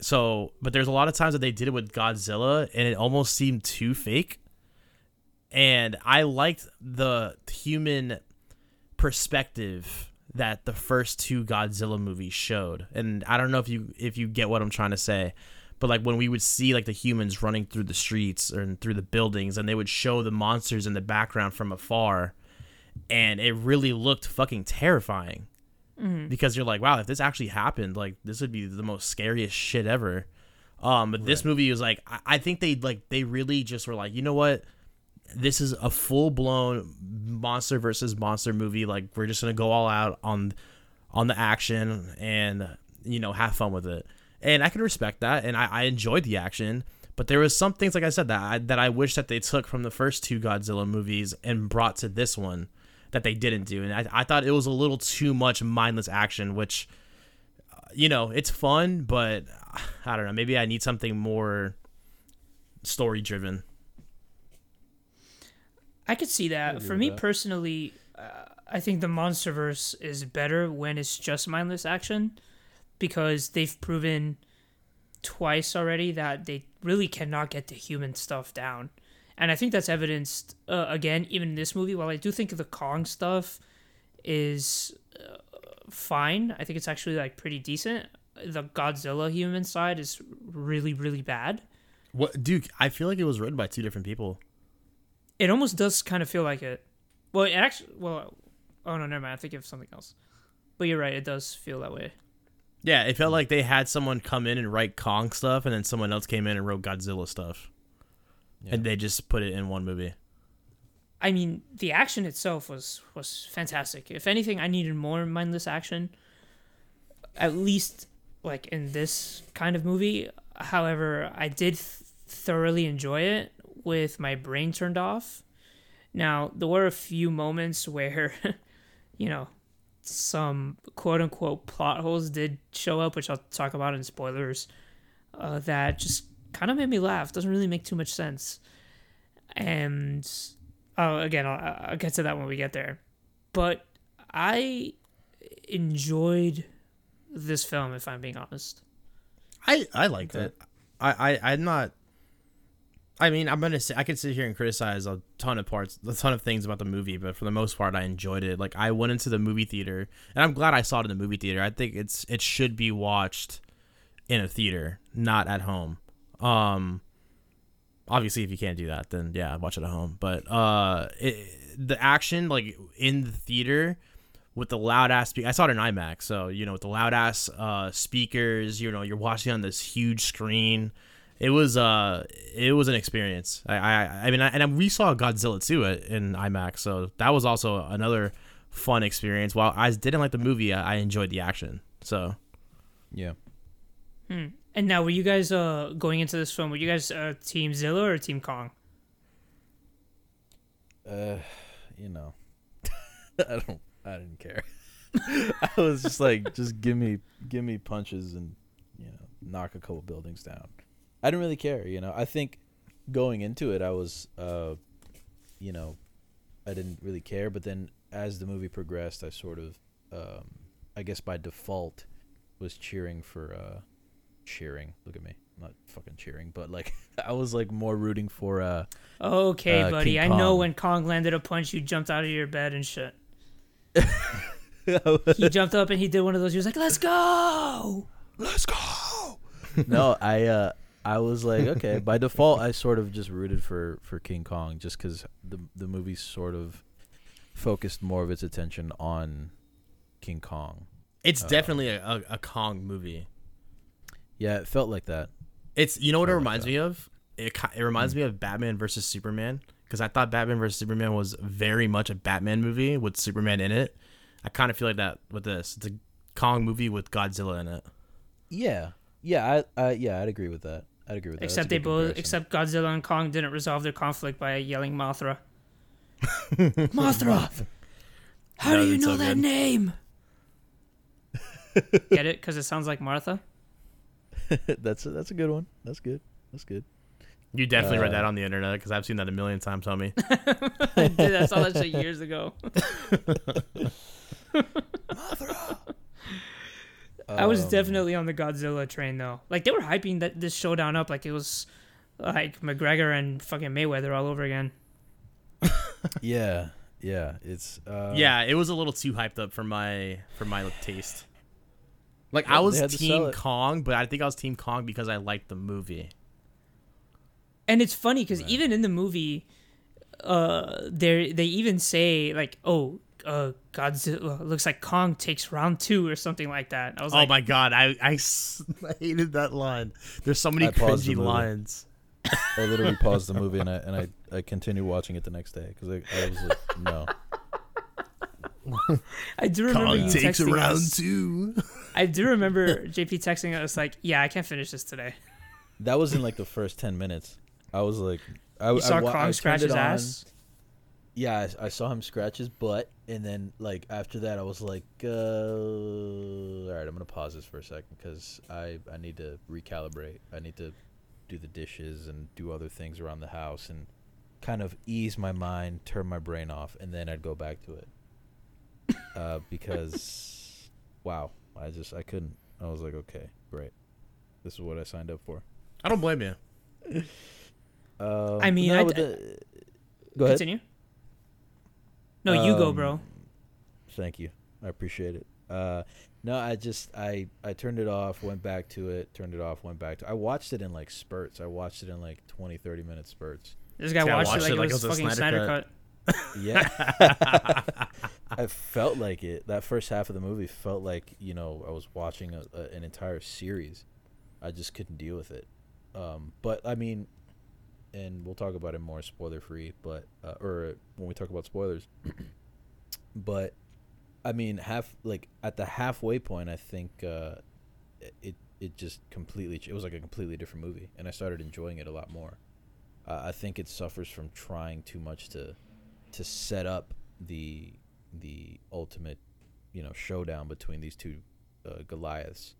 So, but there's a lot of times that they did it with Godzilla and it almost seemed too fake. And I liked the human perspective that the first two Godzilla movies showed. And I don't know if you if you get what I'm trying to say, but like when we would see like the humans running through the streets or through the buildings and they would show the monsters in the background from afar and it really looked fucking terrifying because you're like, wow, if this actually happened, like this would be the most scariest shit ever. Um, but this movie was like, I, I think they like they really just were like, you know what, this is a full blown monster versus monster movie. Like we're just gonna go all out on on the action and you know have fun with it. And I can respect that, and I, I enjoyed the action. But there was some things, like I said, that I, that I wish that they took from the first two Godzilla movies and brought to this one that they didn't do. And I, I thought it was a little too much mindless action, which, uh, you know, it's fun, but I don't know. Maybe I need something more story driven.
I could see that. For me
that.
personally, uh, I think the MonsterVerse is better when it's just mindless action because they've proven twice already that they really cannot get the human stuff down. And I think that's evidenced uh, again, even in this movie. While I do think the Kong stuff is uh, fine, I think it's actually like pretty decent. The Godzilla human side is really, really bad.
What, Duke? I feel like it was written by two different people.
It almost does kind of feel like it. Well, it actually, well, oh no, never mind. I think of something else. But you're right. It does feel that way.
Yeah, it felt like they had someone come in and write Kong stuff, and then someone else came in and wrote Godzilla stuff, and they just put it in one movie.
I mean, the action itself was was fantastic. If anything, I needed more mindless action. At least, like in this kind of movie. However, I did th- thoroughly enjoy it with my brain turned off. Now, there were a few moments where, you know, some quote unquote plot holes did show up, which I'll talk about in spoilers. Uh, that just kind of made me laugh. Doesn't really make too much sense. And oh, again, I'll, I'll get to that when we get there. But I enjoyed this film, if I'm being honest.
I I liked it. I I I'm not. I mean, I'm gonna say I could sit here and criticize a ton of parts, a ton of things about the movie, but for the most part, I enjoyed it. Like I went into the movie theater, and I'm glad I saw it in the movie theater. I think it's it should be watched in a theater, not at home. Um, obviously, if you can't do that, then yeah, watch it at home. But uh, it, the action like in the theater with the loud ass speak. I saw it in IMAX, so you know with the loud ass uh, speakers. You know you're watching on this huge screen. It was uh, it was an experience. I I, I mean, I, and we saw Godzilla too in IMAX, so that was also another fun experience. While I didn't like the movie, I, I enjoyed the action. So
Yeah.
And now, were you guys uh going into this film? Were you guys uh, Team Zilla or Team Kong?
Uh, you know, I don't. I didn't care. I was just like, just give me, give me punches and you know, knock a couple buildings down. I didn't really care. You know, I think going into it, I was, uh, you know, I didn't really care. But then as the movie progressed, I sort of, um, I guess by default, was cheering for, uh, cheering. Look at me, I'm not fucking cheering, but like I was like more rooting for, uh,
Okay,
Uh,
buddy. I know when Kong landed a punch, you jumped out of your bed and shit. he jumped up and he did one of those. He was like, "Let's go!"
let's go. no, I uh I was like, okay, by default I sort of just rooted for for King Kong just cuz the the movie sort of focused more of its attention on King Kong.
it's uh, definitely a, a, a Kong movie.
Yeah, it felt like that.
It's you know what it
like
reminds
that.
me of. It it reminds hmm. me of Batman versus Superman because I thought Batman versus Superman was very much a Batman movie with Superman in it. I kind of feel like that with this. It's a Kong movie with Godzilla in it.
Yeah. Yeah, I, I yeah, I'd agree with that. I'd agree with that.
Except they both,
comparison.
except Godzilla and Kong didn't resolve their conflict by yelling Mothra. Mothra, how
That
do you know
so
that
good.
name? Get it? Because it sounds like Martha.
that's a, that's a good one. That's good. That's good.
You definitely read
Uh,
that on the internet because I've seen that a million times. Tell me.
Dude, I saw that shit years ago. I was
Um,
definitely on the Godzilla train though. Like they were hyping that this showdown up like it was like McGregor and fucking Mayweather all over again.
Yeah. Yeah, it's uh
yeah, it was a little too hyped up for my for my taste. Like I was
they had to sell
Team. Kong, but I think I was Team Kong because I liked the movie.
And it's funny because even in the movie, uh, they they even say like, "Oh, uh, Godzilla looks like Kong takes round two or something like that." I was like,
Oh
like,
my god, I I hated that line. There's so many
I
cringy lines.
I literally paused the movie and I and I, I continued watching it the next day cuz I, I was like, no.
I do remember you texting us.
two.
I do remember JP texting us like, "Yeah, I can't finish this today."
That was in like the first 10 minutes. I was like I
You
I
saw
I
Kong
turned
scratch
it
his
on.
ass.
Yeah, I, I saw him scratch his butt, and then like after that, I was like, uh, "All right, I'm gonna pause this for a second because I I need to recalibrate. I need to do the dishes and do other things around the house and kind of ease my mind, turn my brain off, and then I'd go back to it. Uh, because wow, I just I couldn't. I was like, okay, great, this is what I signed up for.
I don't blame you.
Um,
I mean,
no,
I
with the- go ahead.
Continue. No, you go,
Um,
bro.
Thank you. I appreciate it. Uh, no, I just I I turned it off, went back to it, turned it off, went back to. I watched it in like spurts. I watched it in like 20, 30 minute spurts.
This guy
guy
watched,
watched
it like it was,
a
fucking
Snyder
Snyder
cut.
cut.
Yeah, I felt like it. That first half of the movie felt like you know I was watching a, a, an entire series. I just couldn't deal with it. Um, but I mean, and we'll talk about it more spoiler free, but uh, or when we talk about spoilers. but I mean, half like at the halfway point, I think uh, it it just completely it was like a completely different movie, and I started enjoying it a lot more. Uh, I think it suffers from trying too much to to set up the the ultimate you know showdown between these two uh, Goliaths,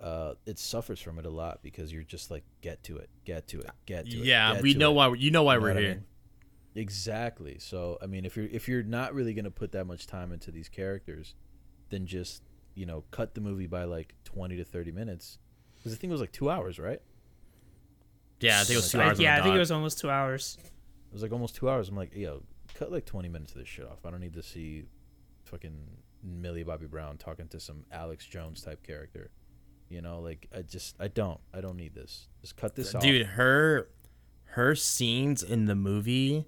uh, it suffers from it a lot because you're just like get to it, get to it, get to it.
Yeah, we
to
know
it.
why. You know why
You know
we're
what I
here.
mean? Exactly. So I mean, if you're if you're not really gonna put that much time into these characters, then just you know cut the movie by like twenty to thirty minutes. Because the thing was like two hours, right?
Yeah, I think it was two
Like,
hours.
yeah,
the
I think it was almost two hours.
It was like almost two hours. I'm like, yo, cut like twenty minutes of this shit off. I don't need to see fucking Millie Bobby Brown talking to some Alex Jones type character. You know, like I just I don't I don't need this. Just cut this off.
Dude, her her scenes in the movie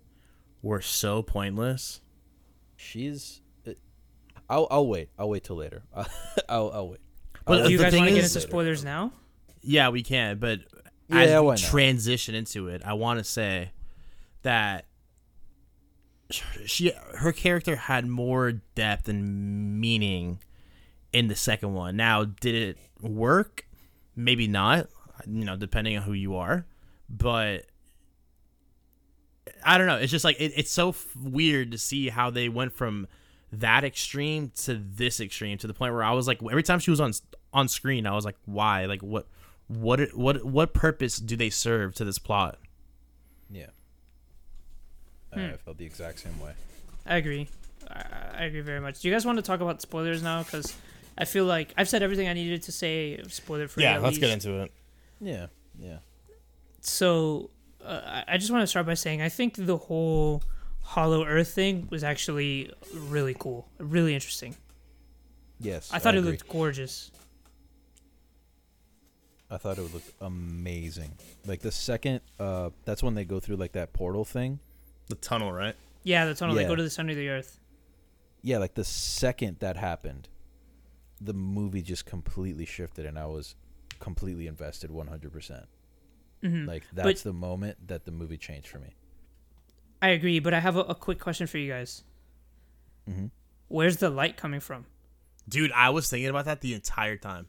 were so pointless.
she's. uh, I'll I'll wait. I'll wait till later. I'll I'll wait.
But
I'll
Do you guys want to get into spoilers now?
Yeah, we can, but
Yeah,
as we transition into it, I want to say that she her character had more depth and meaning in the second one. Now, did it work? Maybe not. You know, depending on who you are, but I don't know. It's just like it, it's so f- weird to see how they went from that extreme to this extreme to the point where I was like, every time she was on on screen, I was like, why? Like, what, what, what, what purpose do they serve to this plot?
Yeah.
Hmm.
I felt the exact same way.
I agree. I, I agree very much. Do you guys want to talk about spoilers now? Because I feel like I've said everything I needed to say. Spoiler free. at least.
Get into it.
Yeah. Yeah.
so uh, I- I just want to start by saying I think the whole Hollow Earth thing was actually really cool, really interesting.
Yes.
I thought it
agree.
looked gorgeous.
I thought it would look amazing. Like the second, uh, that's when they go through like that portal thing.
The tunnel, right?
Yeah, the tunnel. They go to the center of the earth.
Yeah, like the second that happened, the movie just completely shifted, and I was completely invested, one hundred percent.
Mhm.
Like that's the moment that the movie changed for me.
I agree, but I have a, a quick question for you guys.
Mhm.
Where's the light coming from?
Dude, I was thinking about that the entire time.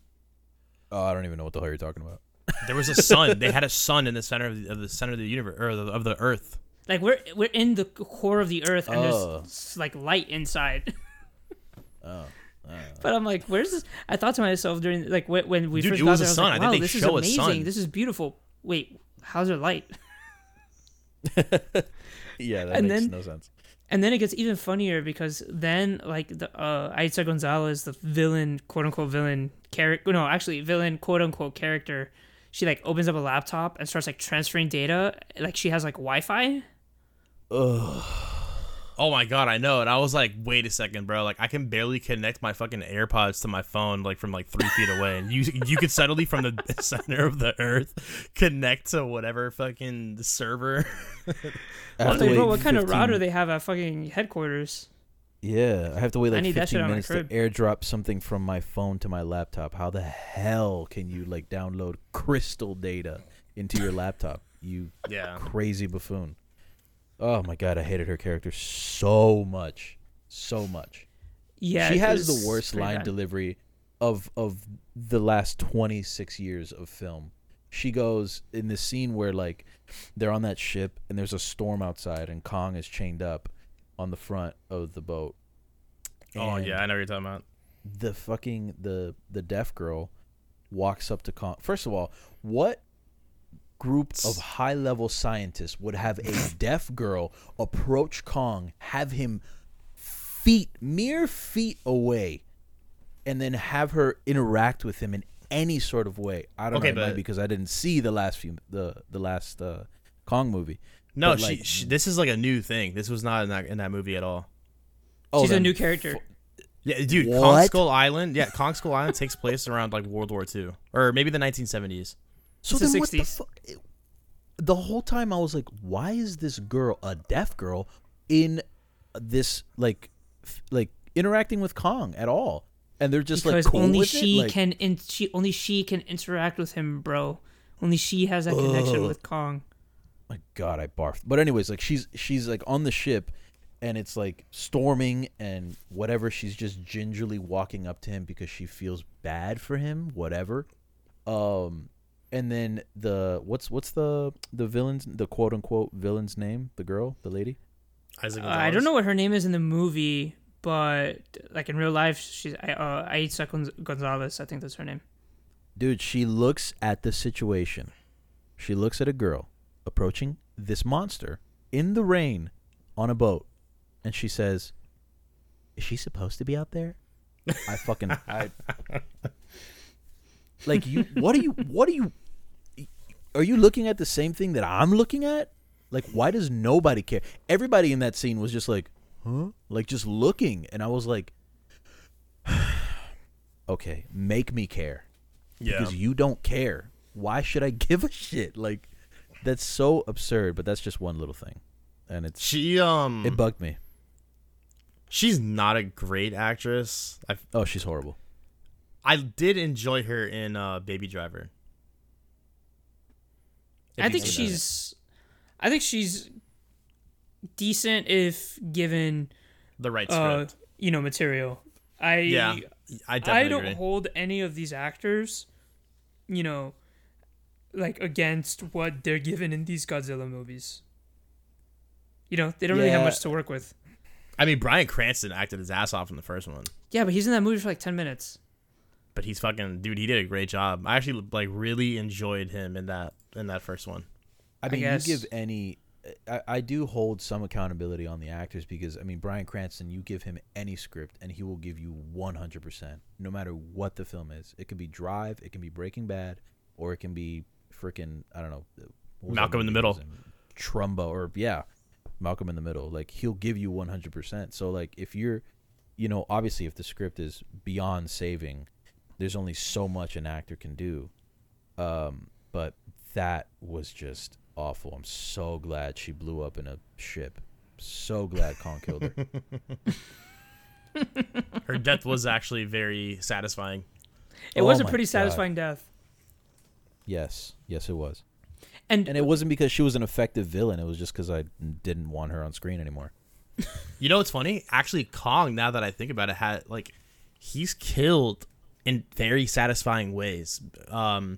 Oh, I don't even know what the hell you're talking about.
There was a sun. they had a sun in the center of the, of the center of the universe or the, of the Earth.
Like we're we're in the core of the earth, and
Oh.
there's like light inside.
Oh,
But I'm like, where's this? I thought to myself during like when, when we
Dude,
first
it
got
was
there,
a
I was
sun.
like,
I
wow,
think they
this
show a
is amazing.
sun.
This is beautiful. Wait, how's there light?
yeah, that
And
makes
then-
no sense.
And then it gets even funnier because then like the uh Eiza Gonzalez, the villain, quote unquote villain character no, actually villain quote unquote character, she like opens up a laptop and starts like transferring data. Like she has like Wi Fi.
Oh my god, I know. And I was like, wait a second, bro. Like I can barely connect my fucking AirPods to my phone like from like three feet away. And you you could suddenly from the center of the earth connect to whatever fucking server.
I have to
Like, bro,
wait
what kind of router they have at fucking headquarters?
Yeah, I have to wait like
need that shit
15 minutes to
crib.
airdrop something from my phone to my laptop. How the hell can you like download crystal data into your laptop? You
yeah.
crazy buffoon. Oh my god, I hated her character so much. So much.
Yeah,
she has the worst line
bad.
delivery of of the last 26 years of film. She goes in the scene where like they're on that ship and there's a storm outside and Kong is chained up on the front of the boat.
Oh
And
yeah, I know what you're talking about.
the fucking the the deaf girl walks up to Kong. First of all, what group of high level scientists would have a deaf girl approach Kong, have him feet mere feet away, and then have her interact with him in any sort of way? I don't
Okay,
know, it might
but-
because I didn't see the last few the the last uh, Kong movie.
No,
But,
she,
like,
she. This is like a new thing. This was not in that in that movie at all.
oh,
She's a new character.
Yeah, dude, Kong
What?
Skull Island. Yeah, Kong Skull Island takes place around like World War II or maybe the 1970s.
So
It's the
then what the fuck? The whole time I was like, why is this girl, a deaf girl, in this like, f- like interacting with Kong at all? And they're just
because
like cool
only
with
she
it? Like,
can in, she only she can interact with him, bro. Only she has that connection with Kong.
my God, I barfed. But anyways, like she's she's like on the ship, and it's like storming and whatever. She's just gingerly walking up to him because she feels bad for him. Whatever. Um, and then the what's what's the the villain's the quote unquote villain's name? The girl, the lady.
Isaac
Uh, I don't know what her name is in the movie, but like in real life, she's uh, Eiza Gonz- Gonzalez. I think that's her name.
Dude, she looks at the situation. She looks at a girl approaching this monster in the rain on a boat, and she says, "Is she supposed to be out there?" I fucking I. Like you, what are you? What are you? Are you looking at the same thing that I'm looking at? Like, why does nobody care? Everybody in that scene was just like, huh? Like, just looking, and I was like, okay, make me care
Yeah.
because you don't care. Why should I give a shit? Like that's so absurd, but that's just one little thing. And it's
She um
it bugged me.
she's not a great actress. I've,
Oh, she's horrible.
I did enjoy her in uh Baby Driver.
I think she's, I think she's decent if given,
the right
uh, you know, material. I
yeah. I
I don't
agree.
hold any of these actors, you know, like against what they're given in these Godzilla movies. You know, they don't really have much to work with.
I mean, Bryan Cranston acted his ass off in the first one,
Yeah, but he's in that movie for like ten minutes.
but he's fucking dude. He did a great job. I actually like really enjoyed him in that in that first one.
I mean,
guess.
you give any. I, I do hold some accountability on the actors because I mean Bryan Cranston, you give him any script and he will give you one hundred percent, no matter what the film is. It could be Drive, it can be Breaking Bad, or it can be freaking I don't know. what was that
Malcolm in the
movie he was
Middle.
Trumbo, or yeah, Malcolm in the Middle. Like he'll give you one hundred percent. So like if you're, you know, obviously if the script is beyond saving, there's only so much an actor can do. Um, but that was just awful. I'm so glad she blew up in a ship. So glad Kong killed her.
Her death was actually very satisfying.
It
Oh
was a pretty
God.
satisfying death.
yes, yes, it was.
And,
And it wasn't because she was an effective villain. It was just because I didn't want her on screen anymore.
You know what's funny? Actually, Kong. Now that I think about it, had like he's killed in very satisfying ways. Um,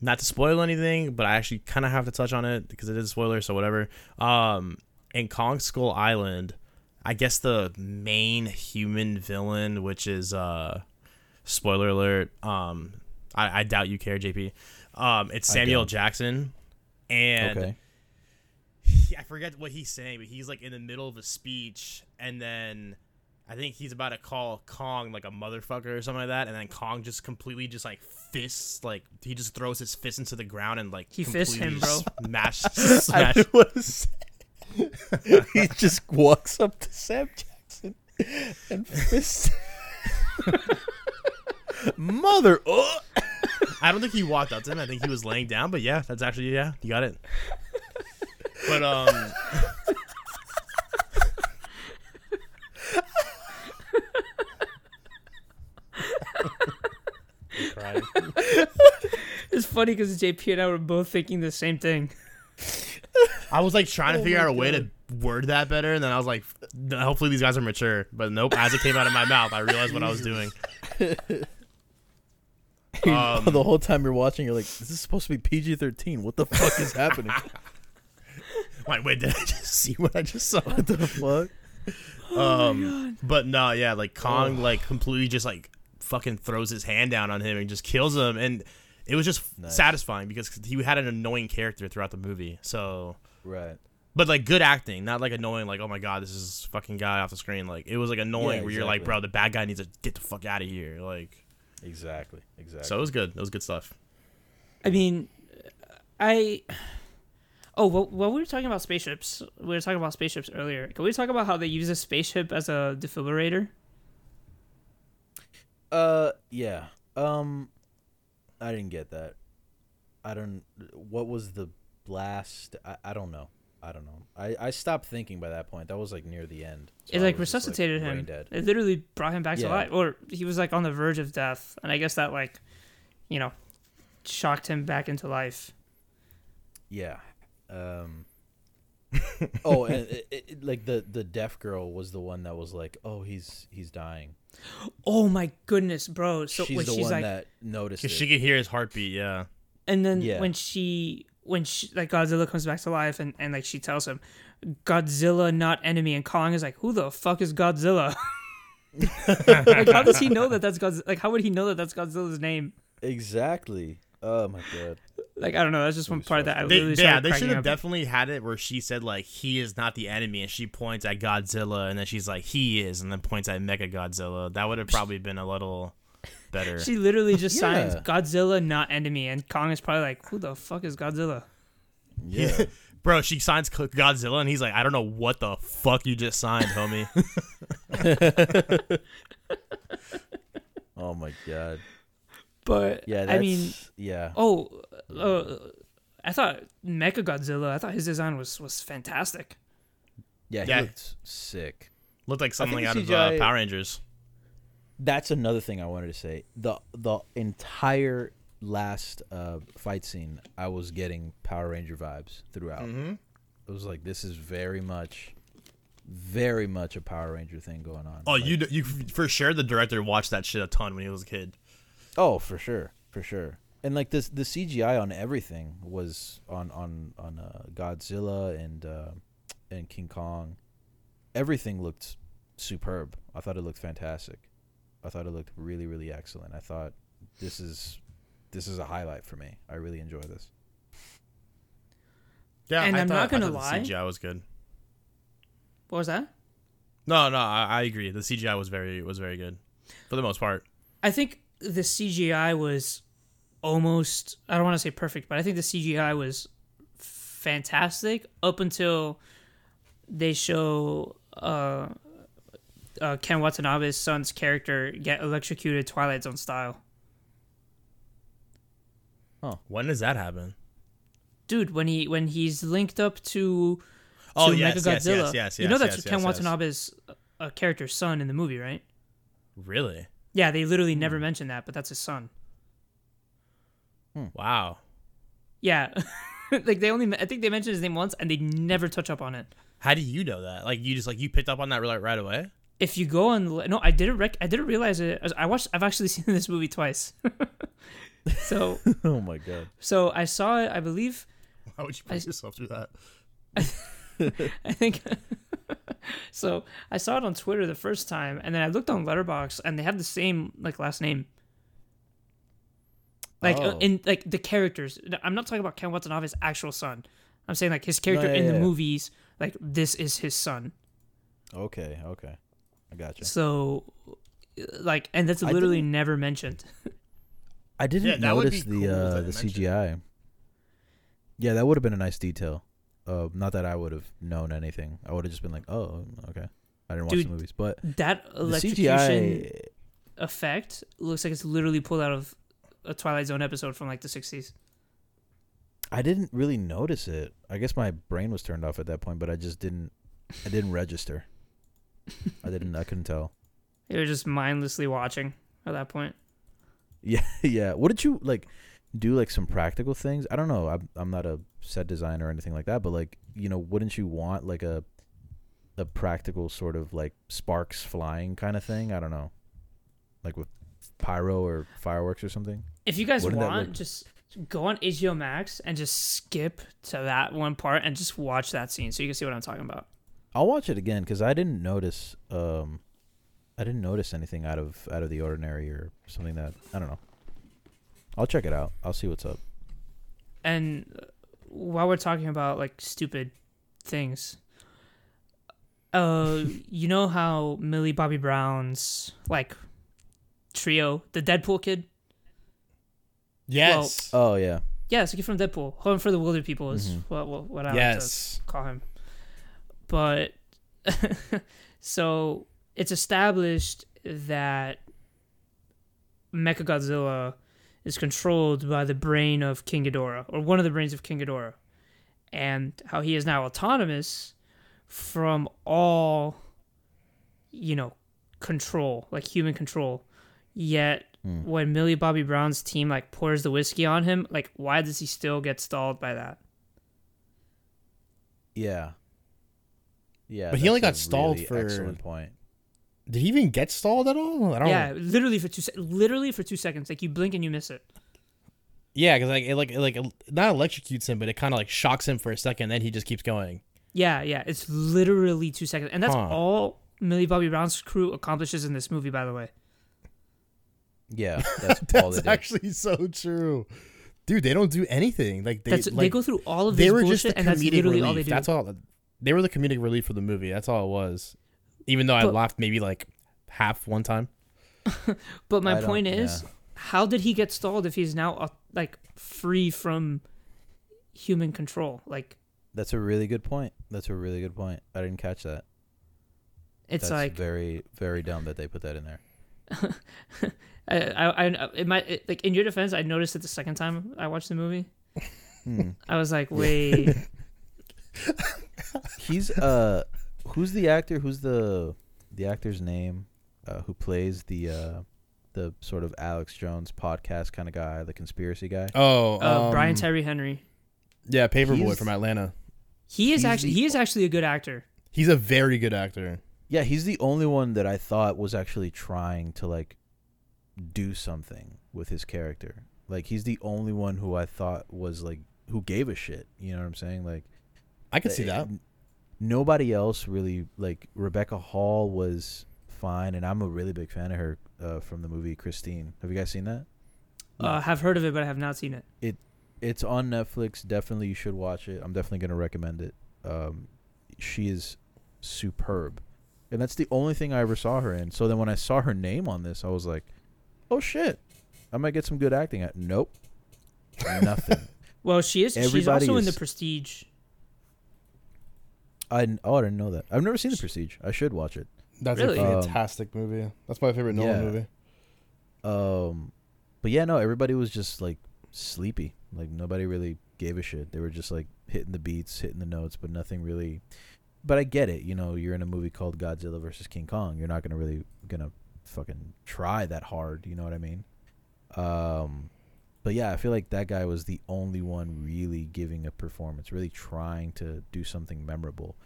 not to spoil anything, but I actually kind of have to touch on it because it is a spoiler, so whatever. Um, in Kong Skull Island, I guess the main human villain, which is uh, spoiler alert. Um, I, I doubt you care, JP. Um, it's Samuel. Jackson, and
okay.
he- I forget what he's saying, but he's like in the middle of a speech, and then I think he's about to call Kong like a motherfucker or something like that, and then Kong just completely just like fists, like he just throws his fist into the ground and like
He fists him, bro.
Smash, smash.
he just walks up to Sam Jackson and fists. Mother. Oh.
I don't think he walked up to him. I think he was laying down, but yeah, that's actually yeah, you got it. But um,
it's funny because JP and I were both thinking the same thing.
I was like trying to
Oh
figure out a way to word that better, and then I was like, hopefully these guys are mature. But nope, as it came out of my mouth, I realized what I was doing. Um,
the whole time you're watching, you're like, is "This is supposed to be PG-13. What the fuck is happening?
Wait, wait, did I just see what I just saw?
what the fuck?"
Um, but no, yeah, like Kong, like completely just like fucking throws his hand down on him and just kills him, and it was just
Nice.
satisfying because he had an annoying character throughout the movie. So,
Right.
but like good acting, not like annoying, like oh my god, this is fucking guy off the screen. Like it was like annoying
Yeah,
where you're like, bro, the bad guy needs to get the fuck out of here. Like,
Exactly. Exactly.
so it was good. It was good stuff.
I mean, I. Oh, well, well, we were talking about spaceships. We were talking about spaceships earlier. Can we talk about how they use a spaceship as a defibrillator?
Uh, yeah. Um, I didn't get that. I don't. What was the blast? I, I don't know. I don't know. I, I stopped thinking by that point. That was like near the end. So
it like resuscitated
brain
him.
Dead.
It literally brought him back to life, or he was like on the verge of death, and I guess that like, you know, shocked him back into life.
Yeah. Um. oh, and it, it, like the the deaf girl was the one that was like, "Oh, he's he's dying."
Oh my goodness, bro! So
she's
when
the
she's
one
like,
that noticed.
Cause she could hear his heartbeat. Yeah.
and then
Yeah.
when she when she like Godzilla comes back to life, and and like she tells him, Godzilla not enemy, and Kong is like, who the fuck is Godzilla? like, how does he know that that's Godzilla? Like, how would he know that that's Godzilla's name?
Exactly. Oh my god.
Like, I don't know. That's just one
was
part that I
They,
really
yeah, they should have definitely had it where she said like he is not the enemy, and she points at Godzilla, and then she's like he is, and then points at Mecha Godzilla. That would have probably been a little better.
She literally just signs
Yeah.
Godzilla, not enemy, and Kong is probably like, "Who the fuck is Godzilla?"
Yeah.
Bro, she signs Godzilla, and he's like, I don't know what the fuck you just signed, homie.
oh my god.
But
Yeah. That's,
I mean,
yeah.
oh, uh, I thought Mecha Godzilla. I thought his design was was fantastic.
Yeah. He
yeah.
looked sick.
Looked like something
the
out of uh, Power Rangers.
That's another thing I wanted to say. The the entire last uh, fight scene, I was getting Power Ranger vibes throughout.
Mm-hmm.
It was like this is very much, very much a Power Ranger thing going on.
Oh,
Like-
you you for sure the director watched that shit a ton when he was a kid.
Oh, for sure, for sure. And like this, the CGI on everything was on on on uh, Godzilla and uh, and King Kong. Everything looked superb. I thought it looked fantastic. I thought it looked really, really excellent. I thought this is this is a highlight for me. I really enjoy this.
Yeah,
And
I
I'm
thought-
not gonna
thought
lie.
The CGI was good.
What was that?
No, no, I, I agree. The CGI was very was very good for the most part.
I think the CGI was almost I don't want to say perfect, but I think the CGI was fantastic up until they show uh, uh, Ken Watanabe's son's character get electrocuted Twilight Zone style.
Oh, when does that happen?
Dude, when he when he's linked up to
Oh
to
yes,
Mechagodzilla,
yes, yes, yes, yes,
you know that's
yes,
Ken
yes.
Watanabe's uh, character's son in the movie, right?
Really?
Yeah, they literally never
Hmm.
mention that, but that's his son. Hmm.
Wow.
Yeah, like they only I think they mentioned his name once, and they never touch up on it.
How do you know that? Like you just like you picked up on that right, right away?
if you go on no i didn't rec- i didn't realize it i watched i've actually seen this movie twice so
oh my god.
so i saw it i believe
How would you put yourself through that?
i think so i saw it on twitter the first time and then i looked on Letterboxd and they have the same like last name like uh,
Oh.
in like the characters i'm not talking about ken watanabe's actual son i'm saying like his character
yeah,
in the
yeah.
movies like this is his son
Okay, okay. I gotcha.
so like and that's literally never mentioned
I didn't
Yeah,
notice the
cool
uh, the
they mentioned
CGI. Yeah, that would have been a nice detail. Uh, not that I would have known anything. I would have just been like, "Oh, okay." I didn't watch
Dude,
the movies, but
that electrocution
CGI.
effect looks like it's literally pulled out of a Twilight Zone episode from like the 60s.
I didn't really notice it. I guess my brain was turned off at that point, but I just didn't. I didn't register. I didn't. I couldn't tell.
They were just mindlessly watching at that point.
Yeah, yeah. What did you like? Do like some practical things? I don't know. I'm I'm not a set designer or anything like that, but like you know, wouldn't you want like a a practical sort of like sparks flying kind of thing? I don't know, like with pyro or fireworks or something.
If you guys
Wouldn't
want,
look-
just go on HBO Max and just skip to that one part and just watch that scene so you can see what I'm talking about.
I'll watch it again because I didn't notice. Um, I didn't notice anything out of out of the ordinary or something that I don't know. I'll check it out. I'll see what's up.
And while we're talking about like stupid things, uh, you know how Millie Bobby Brown's like trio, the Deadpool kid,
Yes.
Oh yeah.
Yeah, it's a kid from Deadpool. Home for the Wilder People is
Mm-hmm.
what, what, what I like
yes.
to call him. But so it's established that Mechagodzilla is controlled by the brain of King Ghidorah, or one of the brains of King Ghidorah, and how he is now autonomous from all, you know, control, like human control. Yet hmm. when Millie Bobby Brown's team like pours the whiskey on him, like why does he still get stalled by that?
Yeah. Yeah.
But he only got stalled
really
for-
excellent point.
Did he even get stalled at all? I don't.
Yeah, literally for two, se- literally for two seconds. Like you blink and you miss it.
Yeah, because like it like it like not electrocutes him, but it kind of like shocks him for a second, then he just keeps going.
Yeah, yeah. It's literally two seconds, and that's
Huh.
all Millie Bobby Brown's crew accomplishes in this movie. By the way,
Yeah, that's, all they
That's
did.
actually so true, dude. They don't do anything. Like they
that's they go through all of
they were
bullshit,
just the
and that's
comedic
literally
relief.
all they do.
That's all. They were the comedic relief for the movie. That's all it was. Even though I laughed maybe like half one time.
But my
I
point is,
yeah.
how did he get stalled if he's now uh, like free from human control? Like
That's a really good point. That's a really good point. I didn't catch that.
it's
That's
like
very, very dumb that they put that in there.
I, I, I it might it, like in your defense, I noticed it the second time I watched the movie.
Hmm.
I was like, wait,
He's uh, who's the actor? Who's the the actor's name? Uh, who plays the uh, the sort of Alex Jones podcast kind of guy, the conspiracy guy?
Oh,
uh, Brian
um,
Tyree Henry.
Yeah, Paper Boi
He's-
from Atlanta.
He is
he's
actually
the-
he is actually a good actor.
He's a very good actor.
Yeah, he's the only one that I thought was actually trying to like do something with his character. Like he's the only one who I thought was like who gave a shit. You know what I'm saying? Like
I could see
uh,
that.
Nobody else really like Rebecca Hall was fine, and I'm a really big fan of her uh, from the movie Christine. Have you guys seen that?
Uh, have heard of it, but I have not seen it.
It's on Netflix. Definitely, you should watch it. I'm definitely gonna recommend it. Um, she is superb, and that's the only thing I ever saw her in. So then when I saw her name on this, I was like, "Oh shit, I might get some good acting." At nope, nothing.
Well, she is. She's
Everybody
also in the Prestige.
I didn't- oh I didn't know that. I've never seen The Prestige. I should watch it.
That's
Really?
a
Um,
fantastic movie. That's my favorite Nolan
yeah.
movie.
Um, but yeah, no, everybody was just like sleepy. Like nobody really gave a shit. They were just like hitting the beats, hitting the notes, but nothing really. But I get it. You know, you're in a movie called Godzilla versus King Kong. You're not gonna really gonna fucking try that hard. You know what I mean? Um, but yeah, I feel like that guy was the only one really giving a performance, really trying to do something memorable.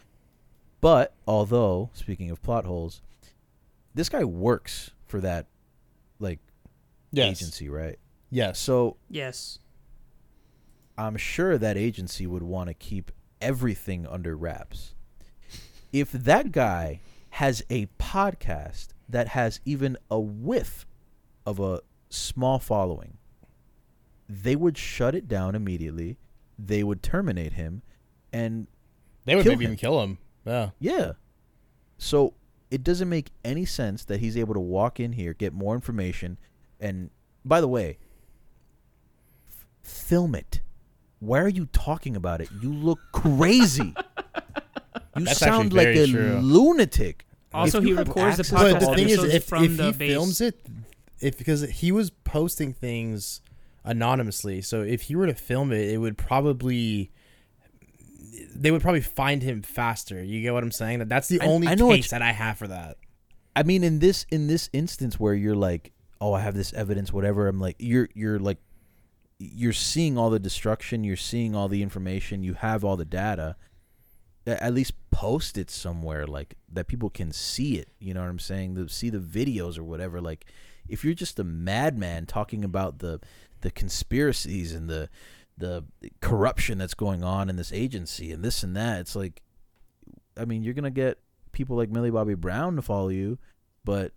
But although, speaking of plot holes, this guy works for that like
Yes.
agency, right?
Yes.
So
Yes.
I'm sure that agency would want to keep everything under wraps. If that guy has a podcast that has even a whiff of a small following, they would shut it down immediately. They would terminate him, and
They would maybe
him.
even kill him. Yeah.
Yeah. So it doesn't make any sense that he's able to walk in here, get more information, and by the way, f- film it. Why are you talking about it? You look crazy. you
That's
sound like a
true.
Also,
lunatic. If
he
you have
records the
access
podcast
But the thing is, if,
from
if
the
he
base.
films it, if because he was posting things anonymously, so if he were to film it, it would probably they would probably find him faster. You get what I'm saying? That that's the
I-
only
I know
case that I have for that.
I mean, in this in this instance where you're like, oh, I have this evidence, whatever. I'm like, you're you're like, you're seeing all the destruction, you're seeing all the information, you have all the data. At least post it somewhere like that people can see it. You know what I'm saying? To see the videos or whatever. Like, if you're just a madman talking about the the conspiracies and the the corruption that's going on in this agency and this and that, it's like, I mean, you're gonna get people like Millie Bobby Brown to follow you, but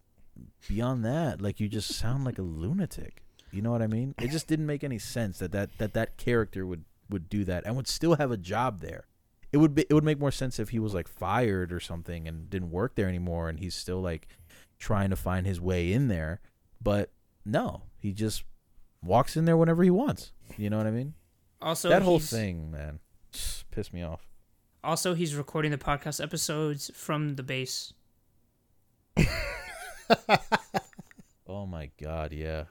beyond that, like you just sound like a lunatic. You know what I mean? It just didn't make any sense that that that, that character would would do that and would still have a job there. It would be it would make more sense if he was like fired or something and didn't work there anymore and he's still like trying to find his way in there. But no, he just walks in there whenever he wants. You know what I mean?
Also,
that whole thing, man, just pissed me off.
Also, he's recording the podcast episodes from the base.
Oh my god, yeah.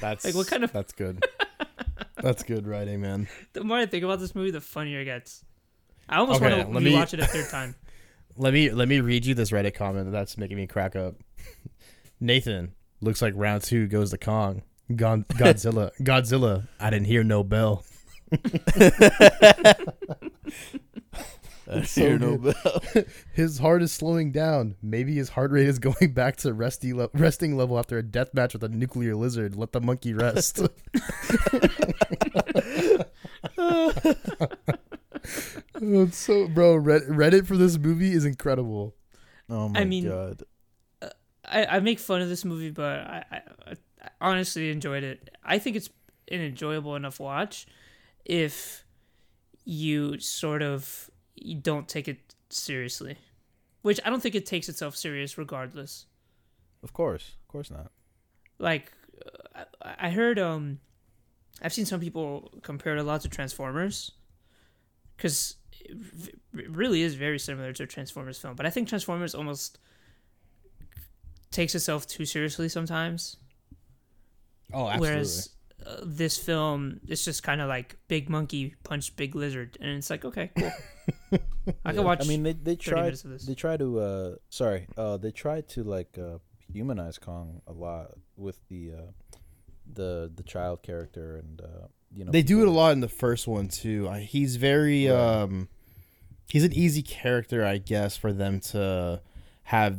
That's
Like, what kind of-
that's good. that's good writing, man.
The more I think about this movie, the funnier it gets. I almost
Okay,
want to
let me-
rewatch it a third time.
Let me let me read you this Reddit comment that's making me crack up. Nathan looks like round two goes to Kong. Gon- Godzilla. Godzilla. I didn't hear no bell. That's so
Hear no
good. His heart is slowing down. Maybe his heart rate is going back to resty le- resting level after a death match with a nuclear lizard. Let the monkey rest.
Oh, it's so, bro. Red, Reddit for this movie is incredible.
Oh my
I mean-
god.
Uh, I, I make fun of this movie, but I, I, I honestly enjoyed it. I think it's an enjoyable enough watch if you sort of you don't take it seriously, which I don't think it takes itself serious regardless.
Of course, of course not.
Like uh, I, heard, um, I've seen some people compare it a lot to Transformers, because it v- really is very similar to a Transformers film. But I think Transformers almost takes itself too seriously sometimes.
Oh, absolutely.
Whereas this film, it's just kind of like big monkey punch big lizard, and it's like okay, cool. I
Yeah.
can watch.
I mean, they they
30
tried
minutes of this.
they try to uh sorry uh they tried to like uh humanize Kong a lot with the uh the the child character and uh you know
they do it a lot in the first one too. I- He's very
Right.
um he's an easy character, I guess, for them to have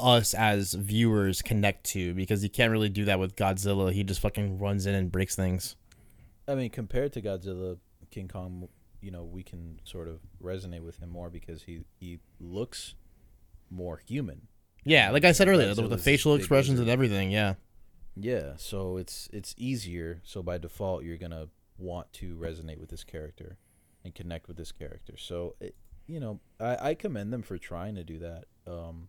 us as viewers connect to because you can't really do that with Godzilla. He just fucking runs in and breaks things.
I mean, compared to Godzilla, King Kong, you know, we can sort of resonate with him more because he he looks more human.
Yeah, like I said earlier, with the facial expressions and everything. Yeah,
Yeah, so it's it's easier. So by default, you're gonna want to resonate with this character and connect with this character. So it, you know, I, I commend them for trying to do that. Um,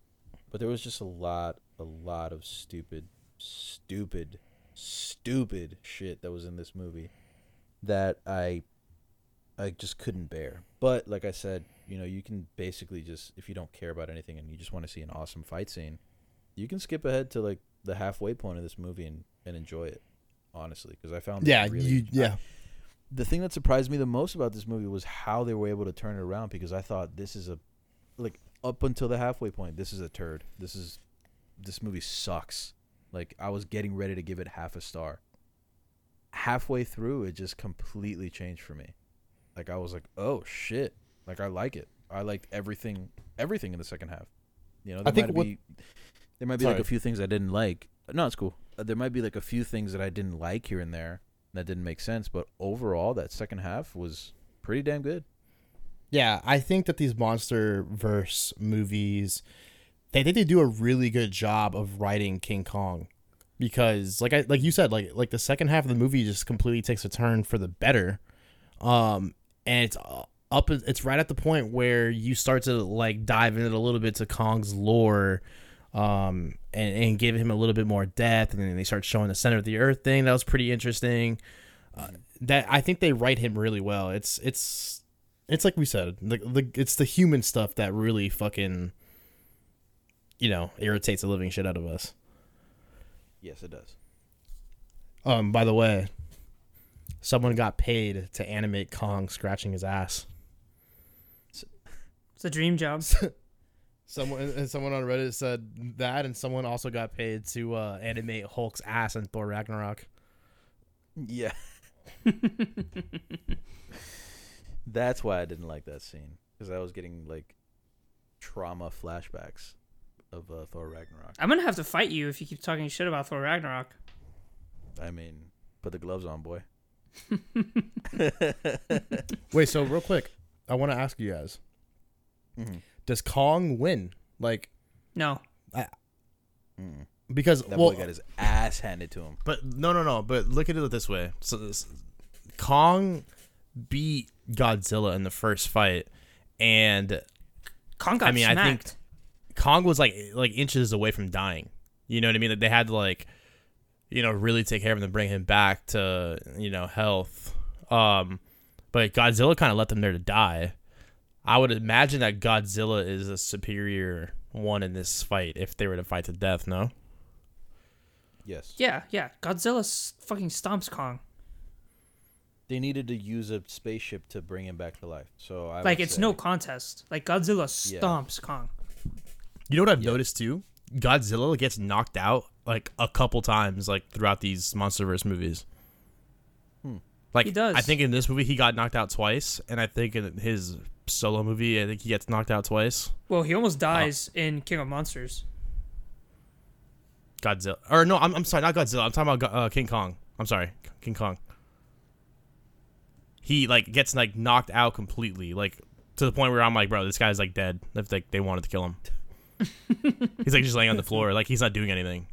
but there was just a lot, a lot of stupid, stupid, stupid shit that was in this movie that I, I just couldn't bear. But like I said, you know, you can basically just if you don't care about anything and you just want to see an awesome fight scene, you can skip ahead to like the halfway point of this movie and, and enjoy it honestly because i found
yeah,
really,
you, yeah.
the thing that surprised me the most about this movie was how they were able to turn it around because i thought this is a like up until the halfway point this is a turd. This is this movie sucks. Like i was getting ready to give it half a star. Halfway through it just completely changed for me. Like i was like oh shit. Like i like it. I liked everything everything in the second half. You know there
think
might
what-
be there might be like a few things i didn't like. No it's cool. Uh, there might be like a few things that i didn't like here and there that didn't make sense but overall that second half was pretty damn good
Yeah, I think that these MonsterVerse movies, they think they do a really good job of writing King Kong, because like I like you said, like like the second half of the movie just completely takes a turn for the better, um, and it's up, it's right at the point where you start to like dive into a little bit to Kong's lore, um, and and give him a little bit more depth, and then they start showing the center of the earth thing. That was pretty interesting. Uh, that I think they write him really well. It's it's it's like we said, the, the it's the human stuff that really fucking, you know, irritates the living shit out of us.
yes it does
Um, by the way, someone got paid to animate Kong scratching his ass.
It's a dream job.
Someone and someone on Reddit said that, and someone also got paid to uh, animate Hulk's ass in Thor Ragnarok.
yeah that's why i didn't like that scene because i was getting like trauma flashbacks of uh, thor ragnarok
I'm gonna have to fight you if you keep talking shit about Thor Ragnarok.
i mean put the gloves on boy
Wait, so real quick, I want to ask you guys:
Mhm.
Does Kong win? Like,
No,
Mm.
because
that
well,
boy got his ass handed to him
But no, no, no. But look at it this way: so this, Kong beat Godzilla in the first fight, and
Kong got
I mean, I think-
smacked.
Kong was like like inches away from dying. You know what I mean? Like they had to like, you know, really take care of him to bring him back to you know health. Um, but Godzilla kind of left them there to die. I would imagine that Godzilla is a superior one in this fight if they were to fight to death. No.
yes
yeah, yeah. Godzilla fucking stomps Kong.
They needed to use a spaceship to bring him back to life so I
like it's
say-
no contest. Like Godzilla
Yeah.
stomps Kong.
You know what I've noticed too? Godzilla gets knocked out like a couple times like throughout these MonsterVerse movies. Like
He does.
I think in this movie he got knocked out twice, and I think in his solo movie I think he gets knocked out twice.
Well, he almost dies in King of Monsters.
Godzilla, or no, I'm, I'm sorry, not Godzilla. I'm talking about uh, King Kong. I'm sorry, King Kong. He like gets like knocked out completely, like to the point where I'm like, bro, this guy's like dead. If like they wanted to kill him, he's like just laying on the floor, like he's not doing anything.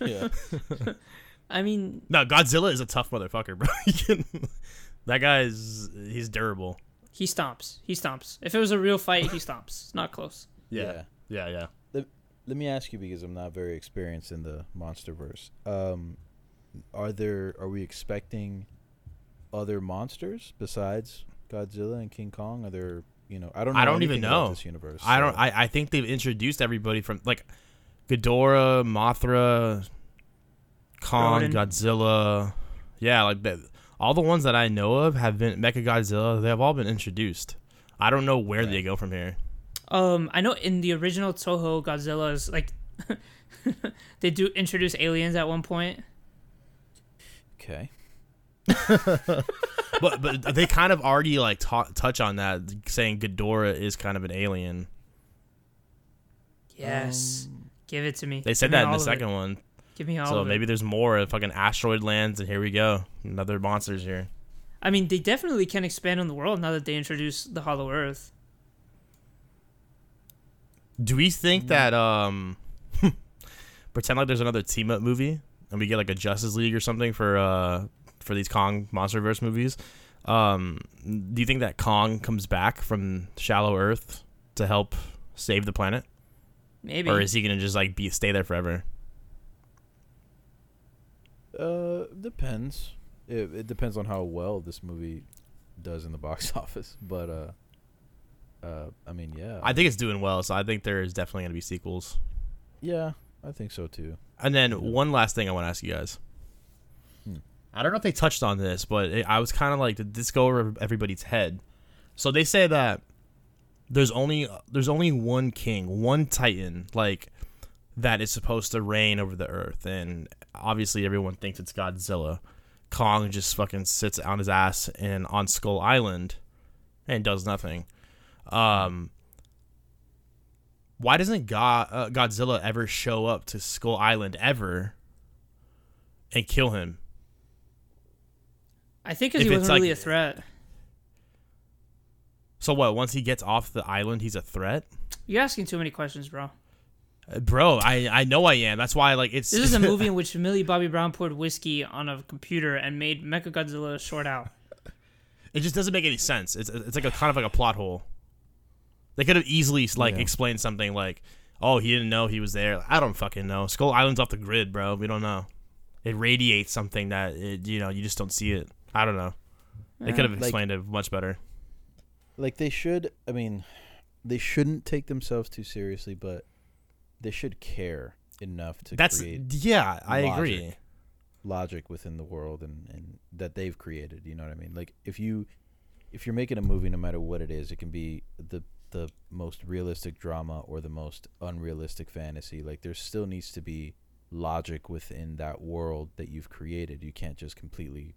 Yeah.
I mean,
No, Godzilla is a tough motherfucker, bro. He can- that guy's he's durable.
he stomps. He stomps. If it was a real fight, he stomps. It's not close.
Yeah, yeah, yeah.
Let, let me ask you because I'm not very experienced in the MonsterVerse. Um, are there are we expecting other monsters besides Godzilla and King Kong? Are there you know I don't know
I don't even know.
this universe.
I don't. I, I think they've introduced everybody from like Ghidorah, Mothra, Kong,
Rodan.
Godzilla. Yeah, like that. All the ones that I know of have been Mecha Godzilla. They have all been introduced. I don't know where they go from here.
Um, I know in the original Toho Godzilla's like they do introduce aliens at one point.
okay.
but but they kind of already like ta- touch on that, saying Ghidorah is kind of an alien.
Yes, give it to me.
They said that in the
of it.
second one.
Give me all
So
of
maybe
it.
there's more. Fucking asteroid lands, and here we go. Another monsters here.
I mean, they definitely can expand on the world now that they introduce the Hollow Earth.
Do we think that um pretend like there's another team up movie and we get like a Justice League or something for uh for these Kong MonsterVerse movies? Um do you think that Kong comes back from shallow Earth to help save the planet?
Maybe.
Or is he gonna just like be stay there forever?
Uh, depends. It, it depends on how well this movie does in the box office, but uh, uh, I mean, yeah,
I think it's doing well, so I think there is definitely gonna be sequels.
yeah, I think so too.
And then one last thing I want to ask you guys. I don't know if they touched on this, but it, I was kind of like, did this go over everybody's head? So they say that there's only there's only one king, one titan, like that is supposed to reign over the earth, and obviously everyone thinks it's Godzilla. Kong just fucking sits on his ass and on Skull Island and does nothing. Um, why doesn't God, uh, Godzilla ever show up to Skull Island ever and kill him?
I think because he wasn't really a threat.
So what? Once he gets off the island, he's a threat,
You're asking too many questions, bro.
Uh, bro. I I know I am. That's why like it's
This is a movie in which Millie Bobby Brown poured whiskey on a computer and made Mechagodzilla short out.
it just doesn't make any sense. It's it's like a kind of like a plot hole. They could have easily like
Yeah.
explained something like, "Oh, he didn't know he was there." I don't fucking know. Skull Island's off the grid, bro. We don't know. It radiates something that it, you know you just don't see it. I don't know. They could have
Like-
explained it much better.
Like they should. I mean, they shouldn't take themselves too seriously, but they should care enough to
That's
create
yeah, I agree.
logic. logic within the world and, and that they've created. You know what I mean? Like if you if you're making a movie, no matter what it is, it can be the the most realistic drama or the most unrealistic fantasy. Like there still needs to be logic within that world that you've created. You can't just completely,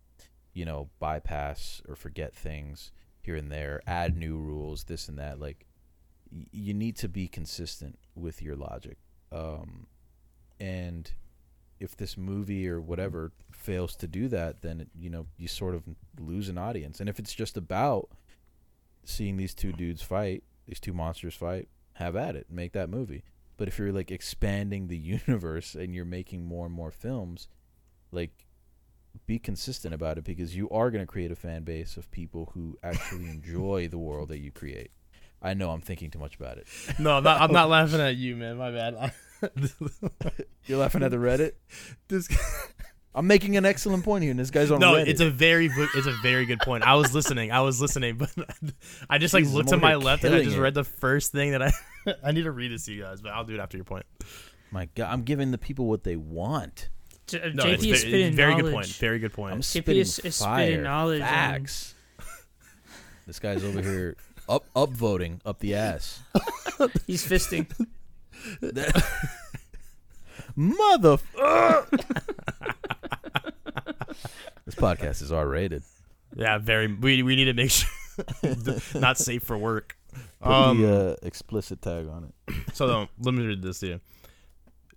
you know, bypass or forget things here and there, add new rules, this and that. Like y- you need to be consistent with your logic. Um, and if this movie or whatever fails to do that, then it, you know you sort of lose an audience. And if it's just about seeing these two dudes fight, these two monsters fight, have at it, make that movie. But if you're like expanding the universe and you're making more and more films, like be consistent about it because you are going to create a fan base of people who actually enjoy the world that you create. I know I'm thinking too much about it.
No, I'm not, I'm not laughing at you, man. My bad.
You're laughing at the Reddit.
this
I'm making an excellent point here, and this guy's on
no,
Reddit.
it's a very it's a very good point. I was listening. I was listening, but I just like
Jesus,
looked to my left and I just
it.
read the first thing that I I need to read this to you guys, but I'll do it after your point.
My God, I'm giving the people what they want.
J-
No,
JP
it's,
is
ve-
spitting
very
knowledge.
good point. Very good point.
I'm
JP
spitting
is- is
fire,
spitting knowledge
facts. this guy's over here up up voting up the ass.
He's fisting.
Mother. this podcast is R rated.
yeah, very. We we need to make sure not safe for work.
Put
Um,
the uh, explicit tag on it.
So um, let me read this to you.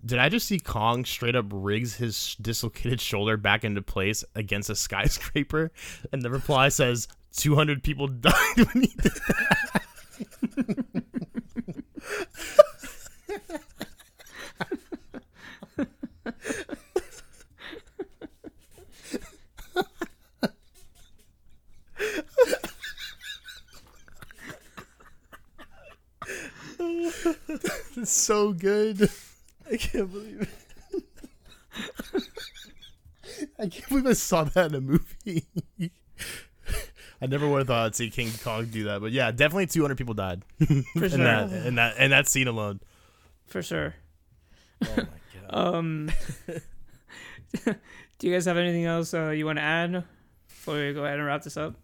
Did I just see Kong straight up rigs his dislocated shoulder back into place against a skyscraper? And the reply says, 200 people died when he did It's so good.
I can't believe it.
I can't believe I saw that in a movie. I never would have thought I'd see King Kong do that, but yeah, definitely 200 people died
For
in that in that in that scene alone.
For sure.
Oh my god.
Um, do you guys have anything else uh, you want to add before we go ahead and wrap this up?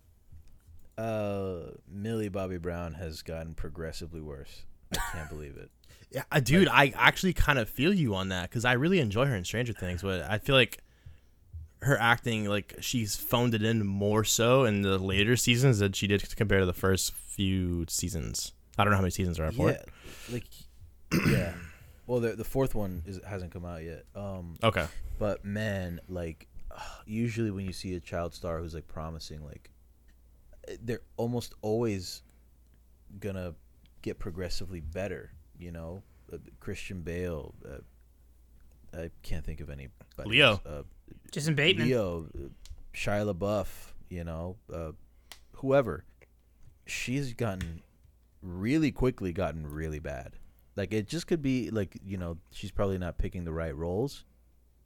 Uh, Millie Bobby Brown has gotten progressively worse. I can't believe it.
Yeah, uh, dude, I actually kind of feel you on that because I really enjoy her in Stranger Things, but I feel like her acting, like she's phoned it in more so in the later seasons than she did compared to the first few seasons. I don't know how many seasons are for
Yeah,
it.
like yeah. Well, the the fourth one is hasn't come out yet. Um,
Okay,
but man, like usually when you see a child star who's like promising, like they're almost always gonna get progressively better. You know, uh, Christian Bale. Uh, I can't think of any.
Leo.
Uh,
Jason Bateman.
Leo, uh, Shia LaBeouf, you know, uh, whoever. She's gotten really quickly gotten really bad. Like it just could be like you know she's probably not picking the right roles.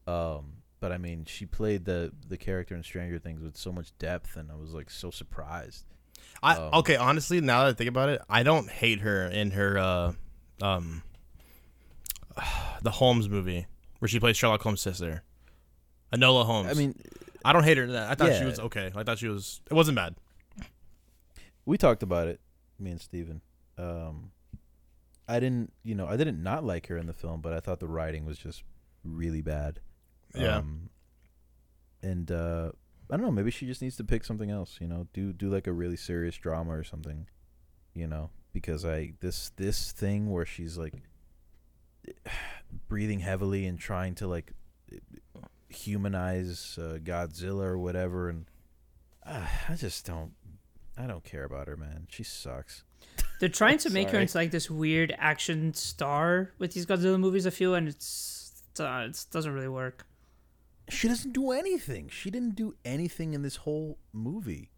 Um, but I mean she played the the character in Stranger Things with so much depth, and I was like so surprised.
I
Um,
okay. Honestly, now that I think about it, I don't hate her in her uh, um, the Holmes movie where she plays Sherlock Holmes' sister, Enola Holmes.
I mean,
I don't hate her in that. I thought she was okay. I thought she was. It wasn't bad.
we talked about it, me and Steven. Um, I didn't, you know, I didn't not like her in the film, but I thought the writing was just really bad.
Yeah.
Um, and uh, I don't know. Maybe she just needs to pick something else. You know, do do like a really serious drama or something. You know, because I this this thing where she's like breathing heavily and trying to like humanize uh, Godzilla or whatever, and uh, I just don't. I don't care about her, man. She sucks.
They're trying to make her into like this weird action star with these Godzilla movies. I feel, and it's uh, it doesn't really work.
She doesn't do anything. She didn't do anything in this whole movie.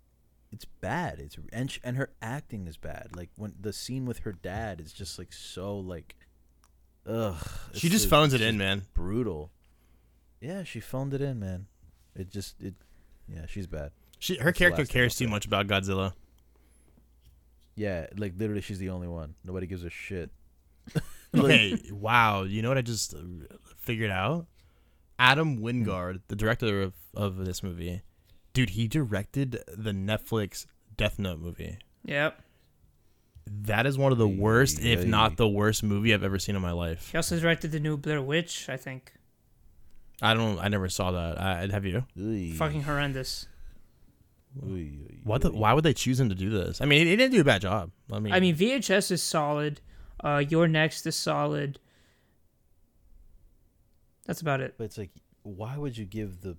It's bad. It's and sh- and her acting is bad. Like when the scene with her dad is just like so like, ugh.
She just
just-
phones it in, man.
Brutal. Yeah, she phoned it in, man. It just it. Yeah, she's bad.
She her
That's
character cares too much about Godzilla.
Yeah, like literally, she's the only one. Nobody gives a shit.
Okay, wow. You know what I just uh, figured out? Adam Wingard, the director of, of this movie, dude, he directed the Netflix Death Note movie.
Yep.
That is one of the worst, if
Yay.
not the worst movie I've ever seen in my life.
He also directed the new Blair Witch. I think.
I don't. I never saw that. I, have you?
Oy,
Fucking horrendous.
oy, oy,
What? The, why would they choose him to do this? I mean, he, he didn't do a bad job. I mean,
I mean, VHS is solid. Uh, You're Next is solid. That's about it.
But it's like, why would you give the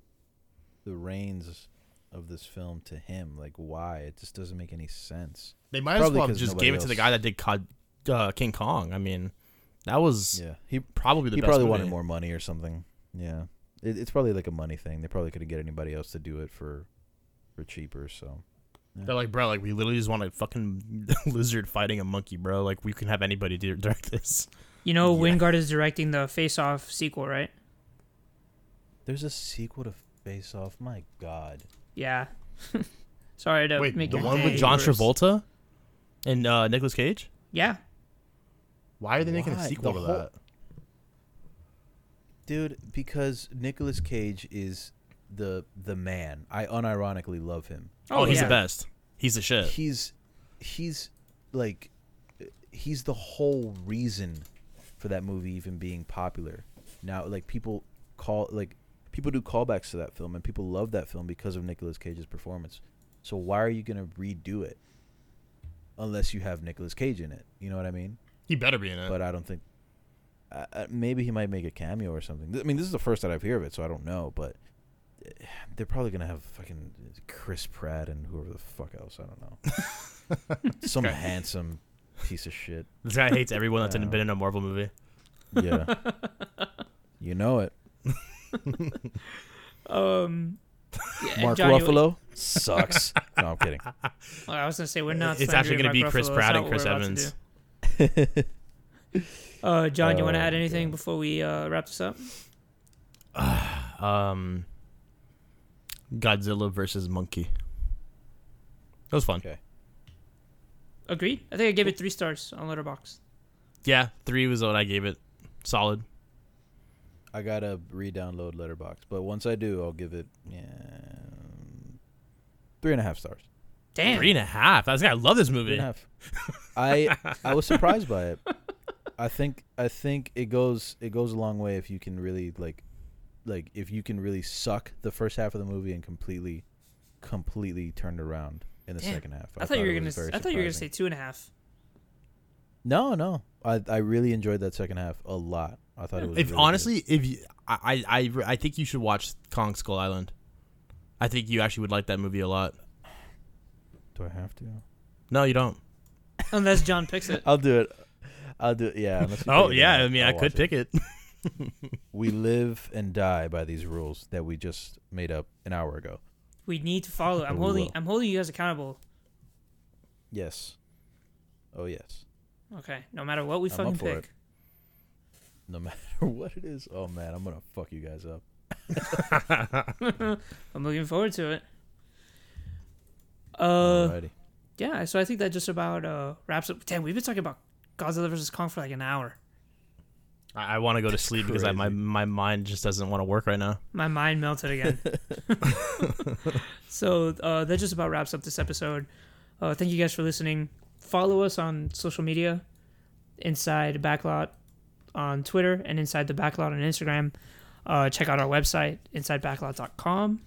the reins of this film to him? Like, why? It just doesn't make any sense.
they might as well just gave it to the guy that did Cod, uh, King Kong. I mean, that was
Yeah, he
probably the
he
best.
probably
movie.
wanted more money or something. Yeah, it, it's probably like a money thing. They probably couldn't get anybody else to do it for for cheaper. So
They're like, bro, like we literally just want a fucking lizard fighting a monkey, bro. Like we can have anybody do- direct this.
You know,
Yeah.
Wingard is directing the Face Off sequel, right?
there's a sequel to Face Off. My God,
Yeah. Sorry to
Wait,
make
the
your
one with John
worse.
Travolta and uh, Nicolas Cage.
Yeah.
Why are they making a sequel
The
to
whole-
that?
dude, because Nicolas Cage is the the man. I unironically love him.
Oh, he's
yeah.
the best. He's the shit.
he's he's like he's the whole reason for that movie even being popular now like people call like people do callbacks to that film and people love that film because of Nicolas Cage's performance so why are you going to redo it unless you have Nicolas Cage in it you know what I mean
He better be in it.
but I don't think uh, maybe he might make a cameo or something I mean this is the first that I've heard of it so I don't know but they're probably gonna have fucking Chris Pratt and whoever the fuck else. I don't know. Some
Okay.
handsome piece of shit.
This guy hates everyone that's
Yeah.
been in a Marvel movie.
Yeah. you know it.
Um, yeah,
Mark
John, you-
Ruffalo sucks. no, I'm kidding.
Well, I was gonna say we're not.
It's actually
going to
be Chris Pratt and Chris Evans.
Uh, John, you want to
Oh,
add anything
God.
before we uh, wrap this up?
Um, Godzilla versus Monkey. That was fun.
Okay.
Agreed. I think I gave it three stars on Letterboxd.
Yeah, three was what I gave it. Solid.
I gotta re-download Letterboxd, but once I do, I'll give it yeah, three and a half stars.
Damn.
Three and a half. I was I love this movie.
and a half. I I was surprised by it. I think I think it goes it goes a long way if you can really like like if you can really suck the first half of the movie and completely completely turn it around in the
Damn.
second half.
I, thought you were gonna.
was very
I thought you were gonna say two and a half.
No, no. I I really enjoyed that second half a lot. I thought it was
If
really good.
honestly, if you, I, I, I, I think you should watch Kong Skull Island. I think you actually would like that movie a lot.
do I have to?
No, you don't.
Unless John picks it.
I'll do it. I'll do it. Yeah.
Oh yeah,
then
I mean,
I'll
I could
watch
pick it.
We live and die by these rules that we just made up an hour ago.
We need to follow. I'm holding.
will.
I'm holding you guys accountable.
Yes. Oh yes.
Okay. No matter what we
I'm
fucking pick.
it. No matter what it is. Oh man, I'm gonna fuck you guys up.
I'm looking forward to it. Uh,
Alrighty.
yeah. So I think that just about uh wraps up. Damn, we've been talking about Godzilla versus Kong for like an hour.
I, I want to go to sleep because I, my my mind just doesn't want to work right now.
My mind melted again. so uh, that just about wraps up this episode. Uh, thank you guys for listening. Follow us on social media, Inside Backlot on Twitter and Inside the Backlot on Instagram. Uh, check out our website, InsideBacklot.com.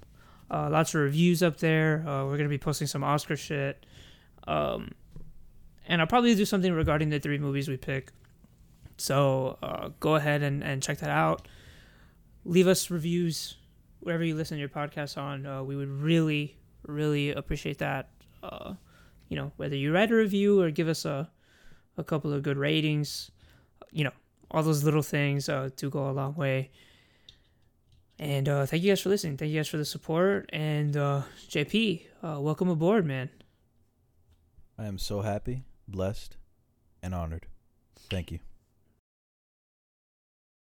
Uh, lots of reviews up there. Uh, we're gonna be posting some Oscar shit, um, and I'll probably do something regarding the three movies we pick. So uh, go ahead and, and check that out leave us reviews wherever you listen to your podcast on. Uh, we would really, really appreciate that. Uh, you know, whether you write a review or give us a, a couple of good ratings, you know, all those little things uh, do go a long way. And uh, thank you guys for listening. Thank you guys for the support. And uh, JP, uh, welcome aboard, man.
I am so happy, blessed, and honored. Thank you.